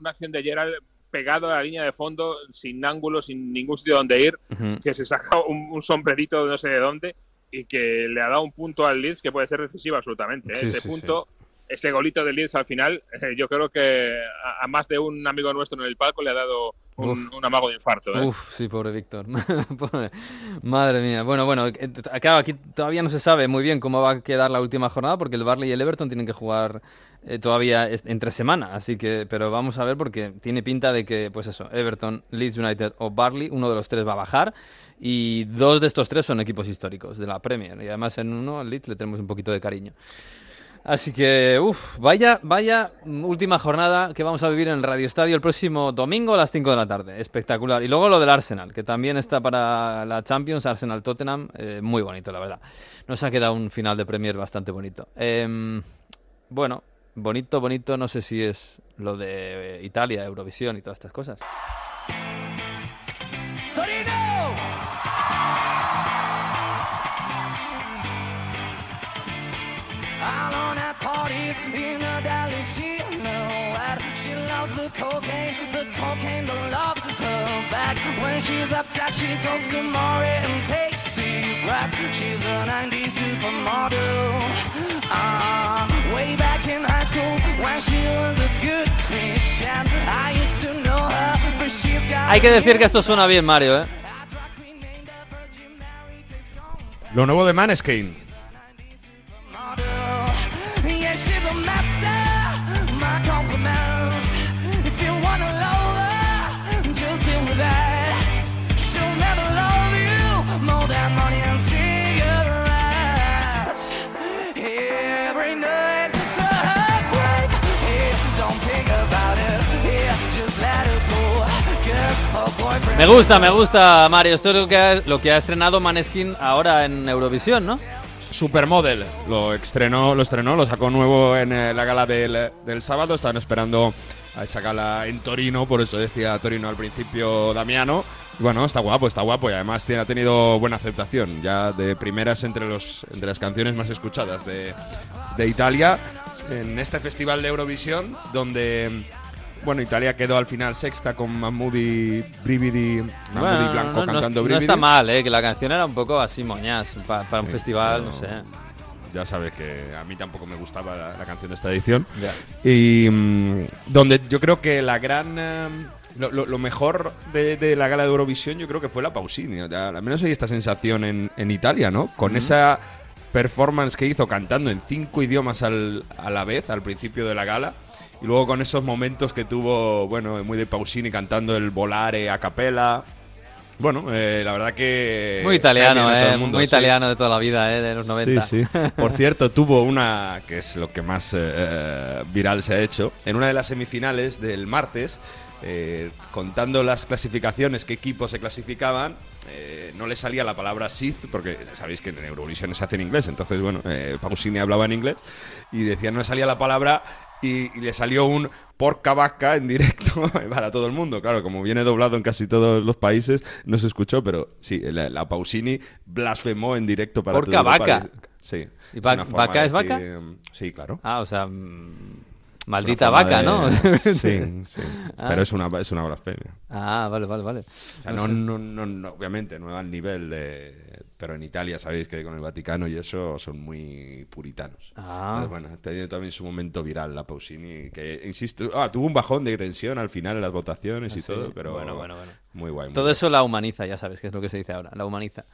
Una acción de Gerald pegado a la línea de fondo, sin ángulo, sin ningún sitio donde ir, Ujú. que se saca un, un sombrerito de no sé de dónde y que le ha dado un punto al Leeds que puede ser decisivo absolutamente. ¿eh? Sí, Ese sí, punto, ese golito del Leeds al final, eh, yo creo que a, a más de un amigo nuestro en el palco le ha dado un, Uf. un amago de infarto. ¿eh? Uf, sí, pobre Víctor. Madre mía. Bueno, bueno, eh, claro, aquí todavía no se sabe muy bien cómo va a quedar la última jornada porque el Barley y el Everton tienen que jugar eh, todavía entre semana, así que, pero vamos a ver porque tiene pinta de que, pues eso, Everton, Leeds United o Barley, uno de los tres va a bajar y dos de estos tres son equipos históricos de la Premier y además en uno, al Leeds, le tenemos un poquito de cariño. Así que, uff, vaya, vaya última jornada que vamos a vivir en el Radio Estadio el próximo domingo a las 5 de la tarde. Espectacular. Y luego lo del Arsenal, que también está para la Champions, Arsenal-Tottenham. eh, muy bonito, la verdad. Nos ha quedado un final de Premier bastante bonito. Em, bueno, bonito, bonito, no sé si es lo de Italia, Eurovisión y todas estas cosas. She's upset, she talks to Maury and takes deep breaths. She's a 90s supermodel. Ah, way back in high school when she was a good Christian. I used to know her, but she's got. Hay que decir que esto suena bien, Mario, ¿eh? Lo nuevo de Maneskin. Me gusta, me gusta, Mario. Esto es lo que ha, lo que ha estrenado Maneskin ahora en Eurovisión, ¿no? Supermodel lo estrenó, lo estrenó, lo sacó nuevo en eh, la gala del, del sábado. Estaban esperando a esa gala en Torino, por eso decía Torino al principio Damiano. Y bueno, está guapo, está guapo y además tiene- ha tenido buena aceptación. Ya de primeras entre, los, entre las canciones más escuchadas de, de Italia en este festival de Eurovisión, donde. Bueno, Italia quedó al final sexta con Mahmoudi Brividi, Mahmoudi Bueno, Blanco no, no- cantando no Brividi. está mal, ¿eh? Que la canción era un poco así moñas pa- para un Sí, festival, no sé. Ya sabes que a mí tampoco me gustaba la, la canción de esta edición. Y mm, donde yo creo que la gran. eh, lo, lo- lo mejor de, de la gala de Eurovisión, yo creo que fue la Pausini. O sea, al menos hay esta sensación en, en Italia, ¿no? Con esa performance que hizo cantando en cinco idiomas al- a la vez al principio de la gala. Y luego con esos momentos que tuvo, bueno, muy de Pausini cantando el volare a capela. Bueno, eh, la verdad que. Muy italiano, ¿eh? el mundo, Muy sí. italiano de toda la vida, ¿eh? De los 90. Sí, sí. Por cierto, tuvo una, que es lo que más eh, eh, viral se ha hecho, en una de las semifinales del martes, eh, contando las clasificaciones, qué equipos se clasificaban, eh, no le salía la palabra Sith, porque sabéis que en Eurovisión se hace en inglés, entonces, bueno, eh, Pausini hablaba en inglés, y decía, no le salía la palabra, y, y le salió un porca vaca en directo para todo el mundo. Claro, como viene doblado en casi todos los países, no se escuchó, pero sí, la, la Pausini blasfemó en directo para Porca Europa. vaca. Sí. ¿Y va- vaca de es vaca? um, Sí, claro. Ah, o sea, mm, maldita vaca, de- ¿no? Sí, sí. Ah. Pero es una, es una blasfemia. Ah, vale, vale, vale. O sea, No no, sé. no, no, no, obviamente, no al nivel de... Pero en Italia sabéis que con el Vaticano y eso son muy puritanos. Ah. Entonces, bueno, ha tenido también su momento viral la Pausini, que, insisto, ah, tuvo un bajón de tensión al final en las votaciones y Ah, sí. todo, pero Bueno, bueno, bueno. muy guay. muy Todo guay. eso la humaniza, ya sabes que es lo que se dice ahora, la humaniza.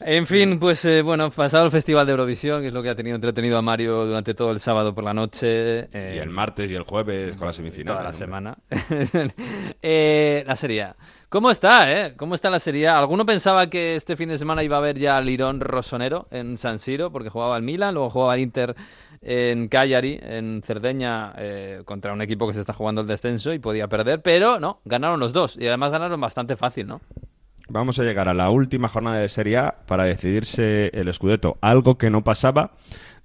En fin, pues eh, bueno, pasado el Festival de Eurovisión, que es lo que ha tenido entretenido a Mario durante todo el sábado por la noche. eh, Y el martes y el jueves con la semifinal. toda la hombre. semana. Eh, la Serie A. ¿Cómo está, eh? ¿Cómo está la Serie A? ¿Alguno pensaba que este fin de semana iba a haber ya al Lirón Rossonero en San Siro? Porque jugaba el Milan, luego jugaba el Inter en Cagliari, en Cerdeña, eh, contra un equipo que se está jugando el descenso y podía perder, pero no, ganaron los dos. Y además ganaron bastante fácil, ¿no? Vamos a llegar a la última jornada de Serie A para decidirse el Scudetto, algo que no pasaba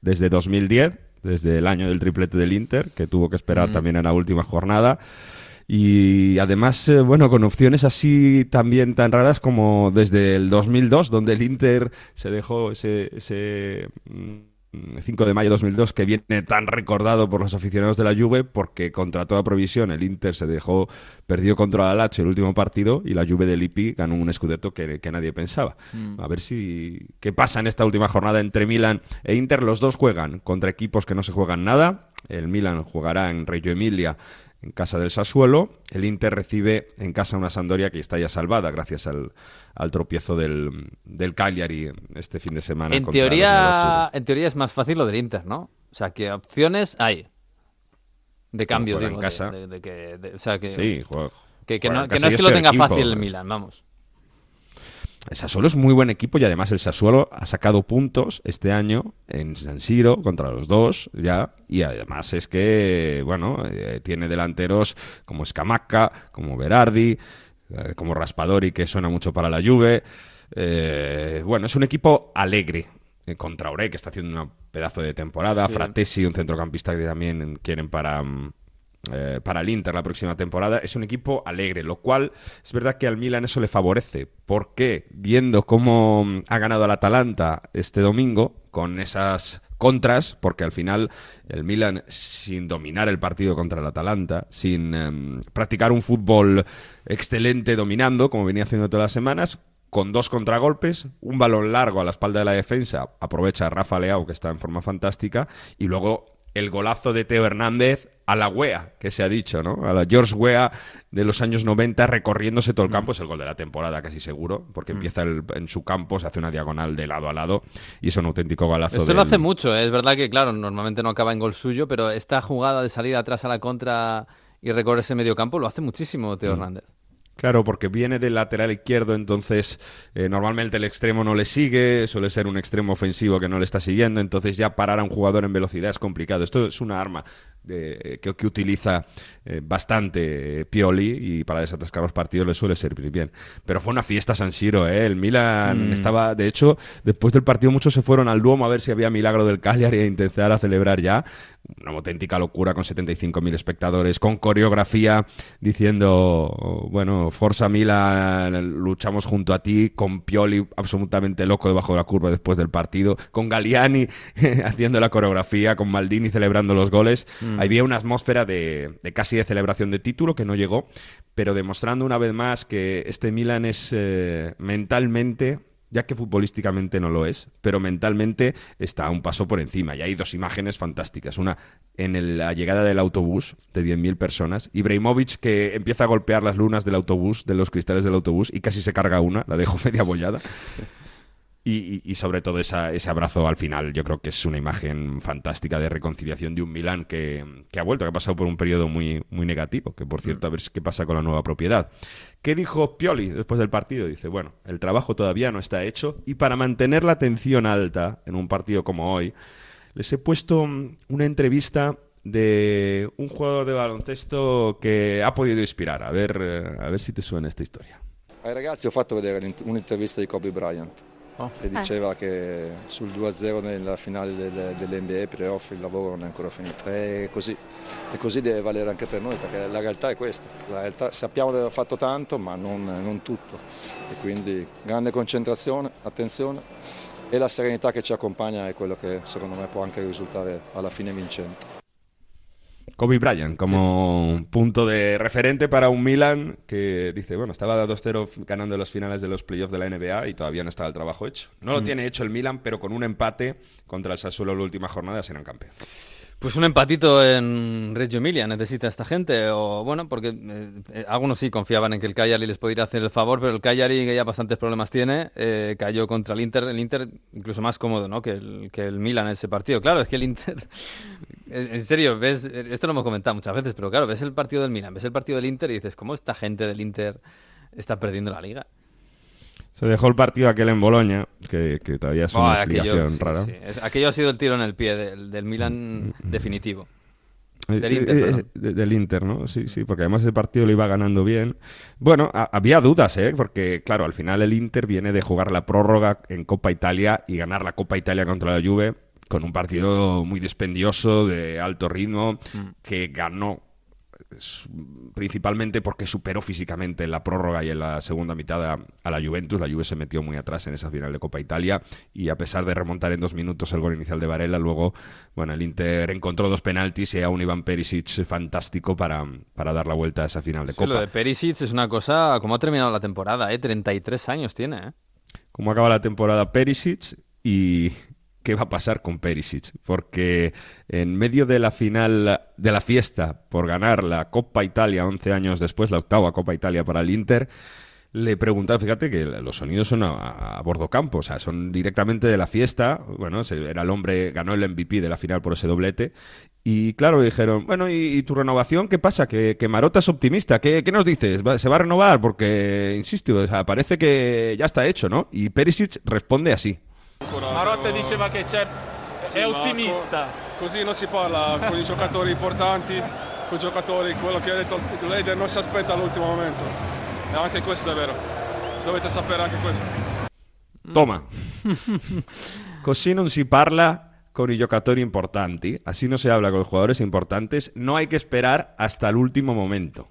desde 2010, desde el año del triplete del Inter, que tuvo que esperar Mm. también en la última jornada. Y además, eh, bueno, con opciones así también tan raras como desde el 2002, donde el Inter se dejó ese, ese mm, 5 de mayo de 2002 que viene tan recordado por los aficionados de la Juve porque contra toda provisión el Inter se dejó perdió contra la Lazio el último partido y la Juve de Lippi ganó un scudetto que, que nadie pensaba. Mm. A ver si qué pasa en esta última jornada entre Milan e Inter. Los dos juegan contra equipos que no se juegan nada. El Milan jugará en Reggio Emilia en casa del Sassuolo. El Inter recibe en casa una Sampdoria que está ya salvada gracias al, al tropiezo del, del Cagliari este fin de semana. En teoría, en teoría es más fácil lo del Inter, ¿no? O sea, que opciones hay. De cambio, en digo. de- casa. De, de que, de- o sea, que, Sí, juega- que, no, en que es que lo tenga equipo. fácil el Milan, vamos. El Sassuolo es muy buen equipo y además el Sassuolo ha sacado puntos este año en San Siro contra los dos ya y además es que, bueno, eh, tiene delanteros como Scamacca, como Berardi, eh, como Raspadori que suena mucho para la Juve. Eh, bueno, es un equipo alegre. contra Ore, que está haciendo un pedazo de temporada. Sí. Fratesi, un centrocampista que también quieren para, mm, eh, para el Inter la próxima temporada. Es un equipo alegre, lo cual es verdad que al Milan eso le favorece. porque Viendo cómo mm, ha ganado al Atalanta este domingo, con esas contras, porque al final el Milan, sin dominar el partido contra el Atalanta, sin em, practicar un fútbol excelente dominando, como venía haciendo todas las semanas, con dos contragolpes, un balón largo a la espalda de la defensa, aprovecha Rafa Leao, que está en forma fantástica, y luego el golazo de Teo Hernández a la Wea, que se ha dicho, ¿no? A la George Wea de los años 90 recorriéndose todo el campo, es el gol de la temporada casi seguro, porque empieza el- en su campo, se hace una diagonal de lado a lado y es un auténtico golazo. Esto del- lo hace mucho, ¿eh? es verdad que, claro, normalmente no acaba en gol suyo, pero esta jugada de salir atrás a la contra y recorrer ese medio campo lo hace muchísimo Teo Mm. Hernández. Claro, porque viene del lateral izquierdo, entonces eh, normalmente el extremo no le sigue, suele ser un extremo ofensivo que no le está siguiendo, entonces ya parar a un jugador en velocidad es complicado. Esto es una arma. Que, que utiliza eh, bastante eh, Pioli y para desatascar los partidos le suele servir bien. Pero fue una fiesta San Siro, ¿eh? El Milan Mm. estaba, de hecho, después del partido muchos se fueron al Duomo a ver si había milagro del Cagliari e intentar a celebrar ya. Una auténtica locura con 75.000 espectadores, con coreografía diciendo, bueno, Forza Milan, luchamos junto a ti, con Pioli absolutamente loco debajo de la curva después del partido, con Galliani haciendo la coreografía, con Maldini celebrando los goles. Mm. Había una atmósfera de, casi de celebración de título que no llegó, pero demostrando una vez más que este Milan es eh, mentalmente ya que futbolísticamente no lo es, pero mentalmente está un paso por encima. Y hay dos imágenes fantásticas. Una en la llegada del autobús de 10.000 personas. Ibrahimovic que empieza a golpear las lunas del autobús, de los cristales del autobús, y casi se carga una, la dejo media bollada. Y, y- sobre todo esa- ese abrazo al final, yo creo que es una imagen fantástica de reconciliación de un Milán que, que ha vuelto, que ha pasado por un periodo muy, muy negativo, que por cierto, a ver qué pasa con la nueva propiedad. ¿Qué dijo Pioli después del partido? Dice, bueno, el trabajo todavía no está hecho y para mantener la tensión alta en un partido como hoy, les he puesto mm, una entrevista de un jugador de baloncesto que ha podido inspirar. A ver, eh, a ver si te suena esta historia. Ai ragazzi ho fatto vedere un'intervista di Kobe Bryant Oh. che diceva che sul 2-0 nella finale del- dell'NBA playoff il lavoro non è ancora finito e così, e così deve valere anche per noi perché la realtà è questa, la realtà, sappiamo di aver fatto tanto ma non, non tutto e quindi grande concentrazione, attenzione e la serenità che ci accompagna è quello che secondo me può anche risultare alla fine vincente. Kobe Bryant como punto de referente para un Milan que dice, bueno, estaba 2-0 ganando las finales de los playoffs de la NBA y todavía no estaba el trabajo hecho. No lo Mm. tiene hecho el Milan, pero con un empate contra el Sassuolo en la última jornada serán campeones. Pues un empatito en Reggio Emilia necesita esta gente, o bueno, porque eh, eh, algunos sí confiaban en que el Cagliari les podría hacer el favor, pero el Cagliari, que ya bastantes problemas tiene, eh, cayó contra el Inter, el Inter incluso más cómodo, ¿no? Que el, que el Milan en ese partido. Claro, es que el Inter, en en serio, ves, esto lo hemos comentado muchas veces, pero claro, ves el partido del Milan, ves el partido del Inter y dices, ¿cómo esta gente del Inter está perdiendo la liga? Se dejó el partido aquel en Boloña, que, que todavía es una aquello- explicación sí, rara. sí, es- aquello ha sido el tiro en el pie del, del Milan definitivo. Eh, Del eh, Inter, eh, del Inter, ¿no? Sí, sí, porque además el partido lo iba ganando bien. Bueno, a- había dudas, ¿eh? Porque, claro, al final el Inter viene de jugar la prórroga en Copa Italia y ganar la Copa Italia contra la Juve con un partido muy dispendioso, de alto ritmo, que ganó principalmente porque superó físicamente en la prórroga y en la segunda mitad a, a la Juventus. La Juve se metió muy atrás en esa final de Copa Italia y a pesar de remontar en dos minutos el gol inicial de Varela, luego, bueno, el Inter encontró dos penaltis y a un Iván Perisic fantástico para, para dar la vuelta a esa final de Sí, lo Copa. de Perisic es una cosa, como ha terminado la temporada, ¿eh? 33 años tiene, ¿eh? cómo acaba la temporada Perisic y qué va a pasar con Perisic. Porque en medio de la final de la fiesta por ganar la Copa Italia 11 años después, la octava Copa Italia para el Inter, le preguntaron, fíjate que los sonidos son a, bordo campo, o sea, son directamente de la fiesta. Bueno, era el hombre, ganó el MVP de la final por ese doblete. Y claro, le dijeron, bueno, ¿y, tu renovación qué pasa? Que, que Marota es optimista. ¿Qué, qué nos dices? ¿Va- ¿Se va a renovar? Porque, insisto, o sea, parece que ya está hecho, ¿no? Y Perisic responde así. Marotta diceva che c'è, Sì, è ottimista. co- così non si parla con i giocatori importanti, con i giocatori, quello che ha detto il leader non si aspetta all'ultimo momento. E anche questo è vero. Dovete sapere anche questo. Toma. Così non si parla con i giocatori importanti. Así no se habla con los jugadores importantes. No hay que esperar hasta el último momento.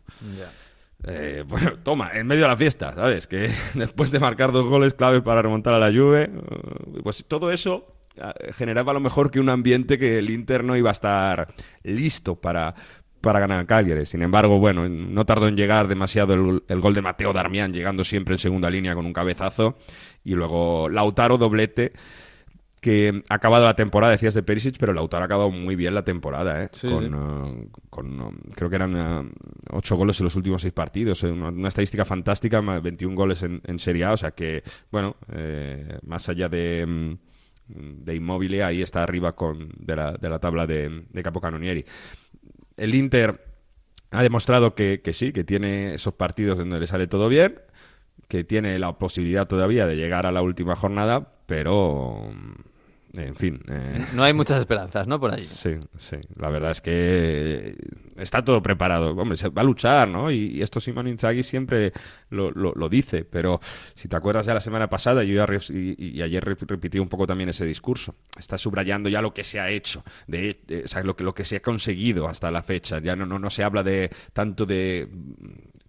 Eh, bueno, toma, en medio de la fiesta, ¿sabes? Que después de marcar dos goles claves para remontar a la Juve, eh, pues todo eso eh, generaba a lo mejor que un ambiente que el Inter no iba a estar listo para, para ganar al Cagliari. Sin embargo, bueno, no tardó en llegar demasiado el, el gol de Mateo Darmian, llegando siempre en segunda línea con un cabezazo. Y luego Lautaro doblete que ha acabado la temporada, decías de Perisic, pero Lautaro ha acabado muy bien la temporada, ¿eh? Sí, con, sí. eh, con, um, creo que eran eh, ocho goles en los últimos seis partidos, eh, una, una estadística fantástica, más 21 goles en, en Serie A, o sea que, bueno, eh, más allá de, mm, de Inmóvil, ahí está arriba con, de, la, de la tabla de, de Capocannonieri. El Inter ha demostrado que, que sí, que tiene esos partidos donde le sale todo bien, que tiene la posibilidad todavía de llegar a la última jornada, pero en fin. eh, No hay muchas esperanzas, ¿no? Por allí. Sí, sí. La verdad es que está todo preparado. Hombre, se va a luchar, ¿no? Y, y esto Simón Inzaghi siempre lo, lo- lo dice. Pero si te acuerdas ya la semana pasada, yo ya re- y, y ayer rep- repetí un poco también ese discurso. Está subrayando ya lo que se ha hecho, de, de- o sea, lo que, lo que se ha conseguido hasta la fecha. Ya no, no, no se habla de tanto de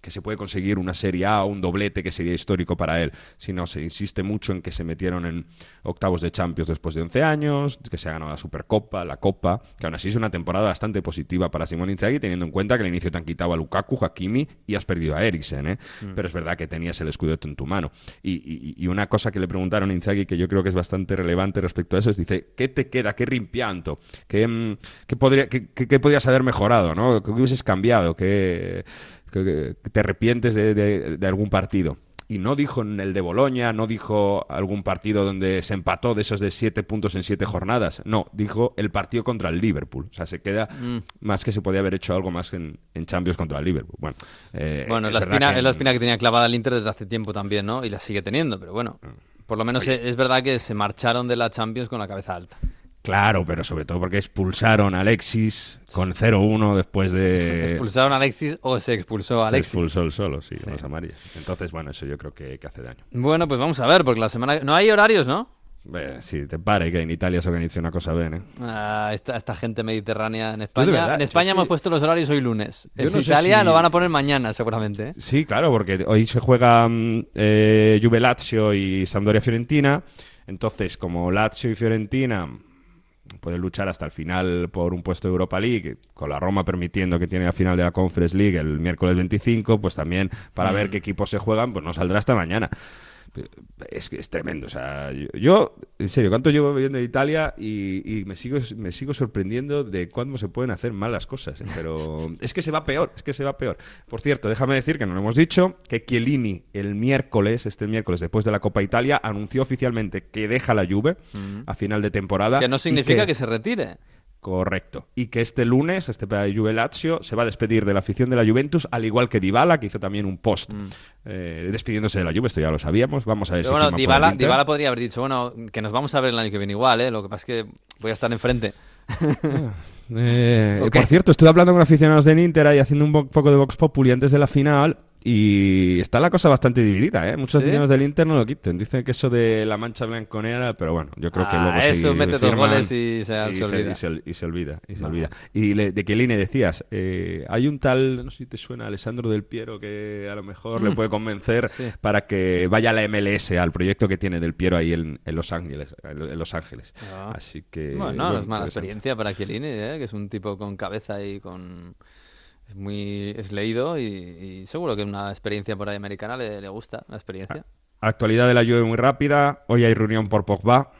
que se puede conseguir una Serie A o un doblete que sería histórico para él, sino se insiste mucho en que se metieron en octavos de Champions después de 11 años, que se ha ganado la Supercopa, la Copa, que aún así es una temporada bastante positiva para Simón Inzaghi, teniendo en cuenta que al inicio te han quitado a Lukaku, Hakimi y has perdido a Eriksen, ¿eh? Mm. pero es verdad que tenías el escudeto en tu mano. Y, y- y una cosa que le preguntaron a Inzaghi que yo creo que es bastante relevante respecto a eso es, dice, ¿qué te queda? ¿Qué rimpianto? ¿Qué, mm, qué podría, qué, qué- qué podrías haber mejorado? ¿no? ¿Qué hubieses cambiado? ¿Qué, que, que te arrepientes de, de- de algún partido. Y no dijo en el de Boloña, no dijo algún partido donde se empató de esos de siete puntos en siete jornadas. No, dijo el partido contra el Liverpool. O sea, se queda Mm. más que se podía haber hecho algo más en, en Champions contra el Liverpool. Bueno, eh, Bueno, es la, espina, que es la espina que tenía clavada el Inter desde hace tiempo también, ¿no? Y la sigue teniendo, pero bueno. Ah. Por lo menos es, es verdad que se marcharon de la Champions con la cabeza alta. Claro, pero sobre todo porque expulsaron a Alexis con 0-1 después de... ¿Expulsaron a Alexis o se expulsó a Se Alexis? expulsó el solo, sí, con las amarillas. Entonces, bueno, eso yo creo que, que hace daño. Bueno, pues vamos a ver, porque la semana... No hay horarios, ¿no? Beh, si te pare que en Italia se organiza una cosa bien, ¿eh? Ah, esta, esta gente mediterránea en España. verdad, en España es hemos que- puesto los horarios hoy lunes. En no Italia si- lo van a poner mañana, seguramente. ¿eh? Sí, claro, porque hoy se juega mm, eh, Juve Lazio y Sampdoria Fiorentina. Entonces, como Lazio y Fiorentina pueden luchar hasta el final por un puesto de Europa League, con la Roma permitiendo que tiene la final de la Conference League el miércoles 25, pues también para Mm. ver qué equipos se juegan, pues no saldrá hasta mañana. Es que es tremendo, o sea, yo, yo, en serio, cuánto llevo viviendo en Italia y, y me sigo me sigo sorprendiendo de cuándo se pueden hacer mal las cosas, ¿eh? pero es que se va peor, es que se va peor. Por cierto, déjame decir que no lo hemos dicho, que Chiellini el miércoles, este miércoles después de la Copa Italia, anunció oficialmente que deja la Juve Mm. a final de temporada. Que no significa que... se retire. Correcto. Y que este lunes, este Juve Lazio, se va a despedir de la afición de la Juventus, al igual que Dybala, que hizo también un post eh, despidiéndose de la Juve. Esto ya lo sabíamos. Vamos a ver Pero si bueno, Dybala. Dybala podría haber dicho, bueno, que nos vamos a ver el año que viene igual, ¿eh? Lo que pasa es que voy a estar enfrente. Eh, Ok. Por cierto, estuve hablando con aficionados del Inter ahí haciendo un po- poco de Vox Populi antes de la final y está la cosa bastante dividida, ¿eh? Muchos ¿Sí? aficionados del Inter no lo quiten. Dicen que eso de la mancha blanconera, pero bueno, yo creo que Ah, luego eso sí mete dos goles y se- se olvida. Y se, y se olvida, y se olvida. Y le- de Chiellini decías, eh, hay un tal, no sé si te suena, Alessandro Del Piero, que a lo mejor le Mm. puede convencer Sí. para que vaya a la MLS, al proyecto que tiene Del Piero ahí en, en Los Ángeles. En Los Ángeles. Ah. Así que... Bueno, no es mala experiencia para Chiellini, ¿eh? que es un tipo con cabeza y con... Es muy... es leído y, y seguro que una experiencia por ahí americana le, le gusta, la experiencia. Actualidad de la Juve muy rápida. Hoy hay reunión por Pogba.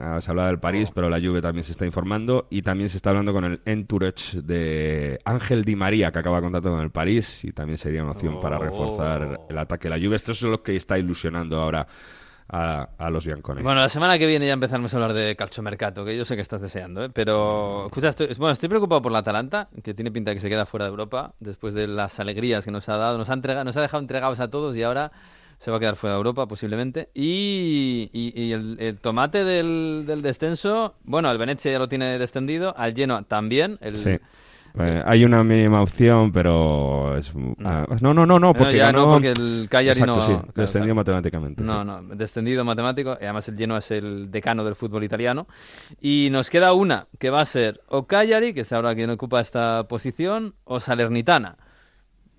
Ah, se habla del París, pero la Juve también se está informando. Y también se está hablando con el entourage de Ángel Di María, que acaba contrato con el París. Y también sería una opción para reforzar el ataque de la Juve. Esto es lo que está ilusionando ahora a, a los biancones. Bueno, la semana que viene ya empezaremos a hablar de calciomercato, que yo sé que estás deseando, ¿eh? pero escucha, estoy, bueno, estoy preocupado por la Atalanta, que tiene pinta de que se queda fuera de Europa después de las alegrías que nos ha dado, nos ha, entrega- nos ha dejado entregados a todos y ahora se va a quedar fuera de Europa posiblemente. Y, y- y el, el tomate del, del descenso, bueno, el Venecia ya lo tiene descendido, al Genoa también. El, Sí. Eh, hay una mínima opción, pero es, ah, no, no, no, no, porque ya ganó- no, porque el Cagliari Exacto, no... sí, claro, descendió claro. matemáticamente. No, sí. no, descendido matemático. Y además el Genoa es el decano del fútbol italiano. Y nos queda una, que va a ser o Cagliari, que es ahora quien ocupa esta posición, o Salernitana.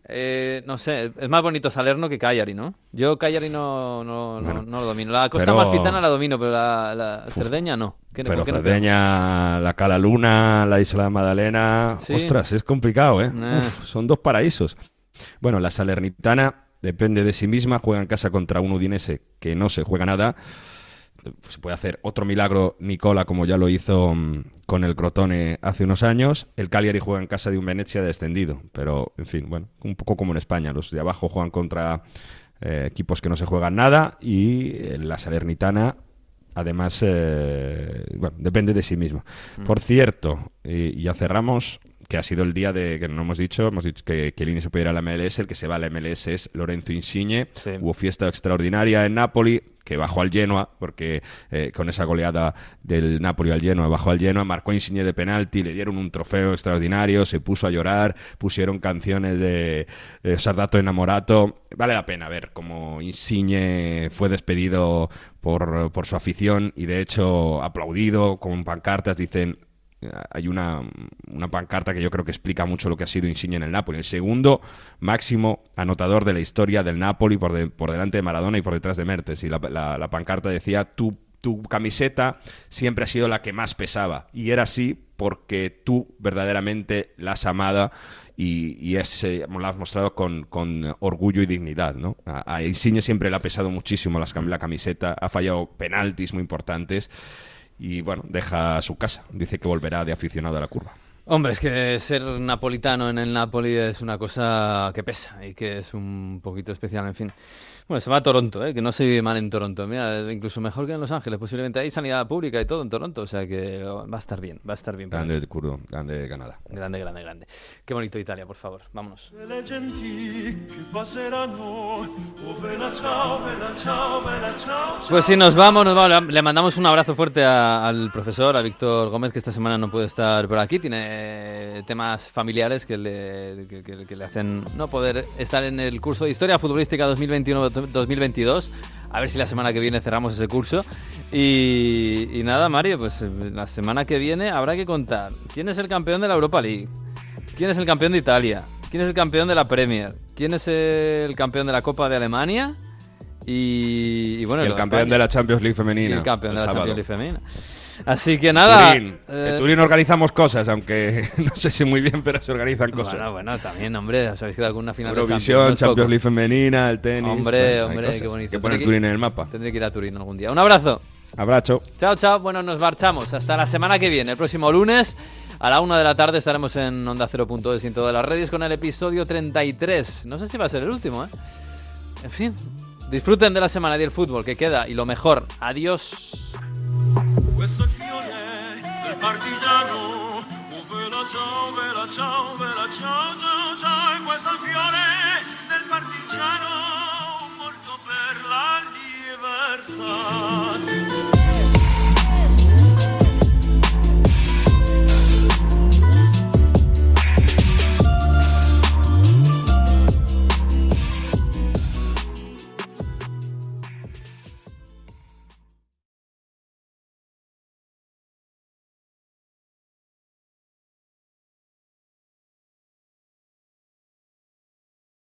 Eh, no sé, es más bonito Salerno que Cagliari, ¿no? Yo Cagliari no, no, no- Bueno, no lo domino. La Costa pero- Malfitana la domino, pero la, la Cerdeña no. ¿Qué- Pero Cerdeña, la Cala Luna, la Isla de Magdalena. Sí. Ostras, es complicado, ¿eh? Eh. Uf, son dos paraísos. Bueno, la Salernitana depende de sí misma, juega en casa contra un Udinese que no se juega nada. Se puede hacer otro milagro Nicola, como ya lo hizo mm, con el Crotone hace unos años. El Cagliari juega en casa de un Venecia descendido. Pero, en fin, bueno, un poco como en España. Los de abajo juegan contra eh, equipos que no se juegan nada. Y eh, la Salernitana Además, eh, bueno, depende de sí misma. Mm. Por cierto, y y ya cerramos, que ha sido el día de que no hemos dicho, hemos dicho que Chiellini se puede ir a la MLS, el que se va a la MLS es Lorenzo Insigne. Hubo fiesta extraordinaria en Napoli, que bajó al Genoa, porque eh, con esa goleada del Napoli al Genoa, bajó al Genoa, marcó Insigne de penalti, le dieron un trofeo extraordinario, se puso a llorar, pusieron canciones de, de Sardato Enamorato. Vale la pena ver cómo Insigne fue despedido por, por su afición y de hecho aplaudido con pancartas, dicen hay una, una, pancarta que yo creo que explica mucho lo que ha sido Insigne en el Napoli. El segundo máximo anotador de la historia del Napoli por, de, por delante de Maradona y por detrás de Mertes. Y la, la, la pancarta decía, tu, tu camiseta siempre ha sido la que más pesaba. Y era así porque tú verdaderamente la has amado y, y es, eh, la has mostrado con, con, orgullo y dignidad. ¿no? A, a Insigne siempre le ha pesado muchísimo las, la camiseta, ha fallado penaltis muy importantes y bueno, deja su casa. Dice que volverá de aficionado a la curva. Hombre, es que ser napolitano en el Napoli es una cosa que pesa y que es un poquito especial, en fin. Bueno, se va a Toronto, ¿eh? que no se vive mal en Toronto. Mira, incluso mejor que en Los Ángeles. Posiblemente hay sanidad pública y todo en Toronto. O sea que va a estar bien, va a estar bien. Grande el curdo, grande Canadá. Grande, grande, grande. Qué bonito Italia, por favor. Vámonos. Pues si nos vamos, nos vamos. Le mandamos un abrazo fuerte a, al profesor, a Víctor Gómez, que esta semana no puede estar por aquí. Tiene temas familiares que le, que, que, que le hacen no poder estar en el curso de Historia Futbolística 2021-2022. A ver si la semana que viene cerramos ese curso. Y, y, nada, Mario, pues la semana que viene habrá que contar quién es el campeón de la Europa League, quién es el campeón de Italia, quién es el campeón de la Premier, quién es el campeón de la Copa de Alemania y, y bueno, y el campeón de la Champions League femenina. Y el campeón el de la sábado. Champions League femenina. Así que nada. Turín. Eh, en Turín organizamos cosas, aunque no sé si muy bien, pero se organizan cosas. Bueno, bueno, también, hombre, os habéis quedado con una final Eurovisión, de Champions, Champions League femenina, el tenis. Hombre, hombre, qué bonito. Que poner Turín en el mapa. Tendré que ir a Turín algún día. Un abrazo. Abrazo. Chao, chao. Bueno, nos marchamos. Hasta la semana que viene. El próximo lunes a la una de la tarde estaremos en Onda 0.es y en todas las redes con el episodio 33. No sé si va a ser el último, ¿eh? En fin, disfruten de la semana y del fútbol que queda y lo mejor. Adiós. Partigiano, oh vela ciao, vela ciao, vela ciao, ciao, ciao, e questo è il fiore del partigiano, morto per la libertà.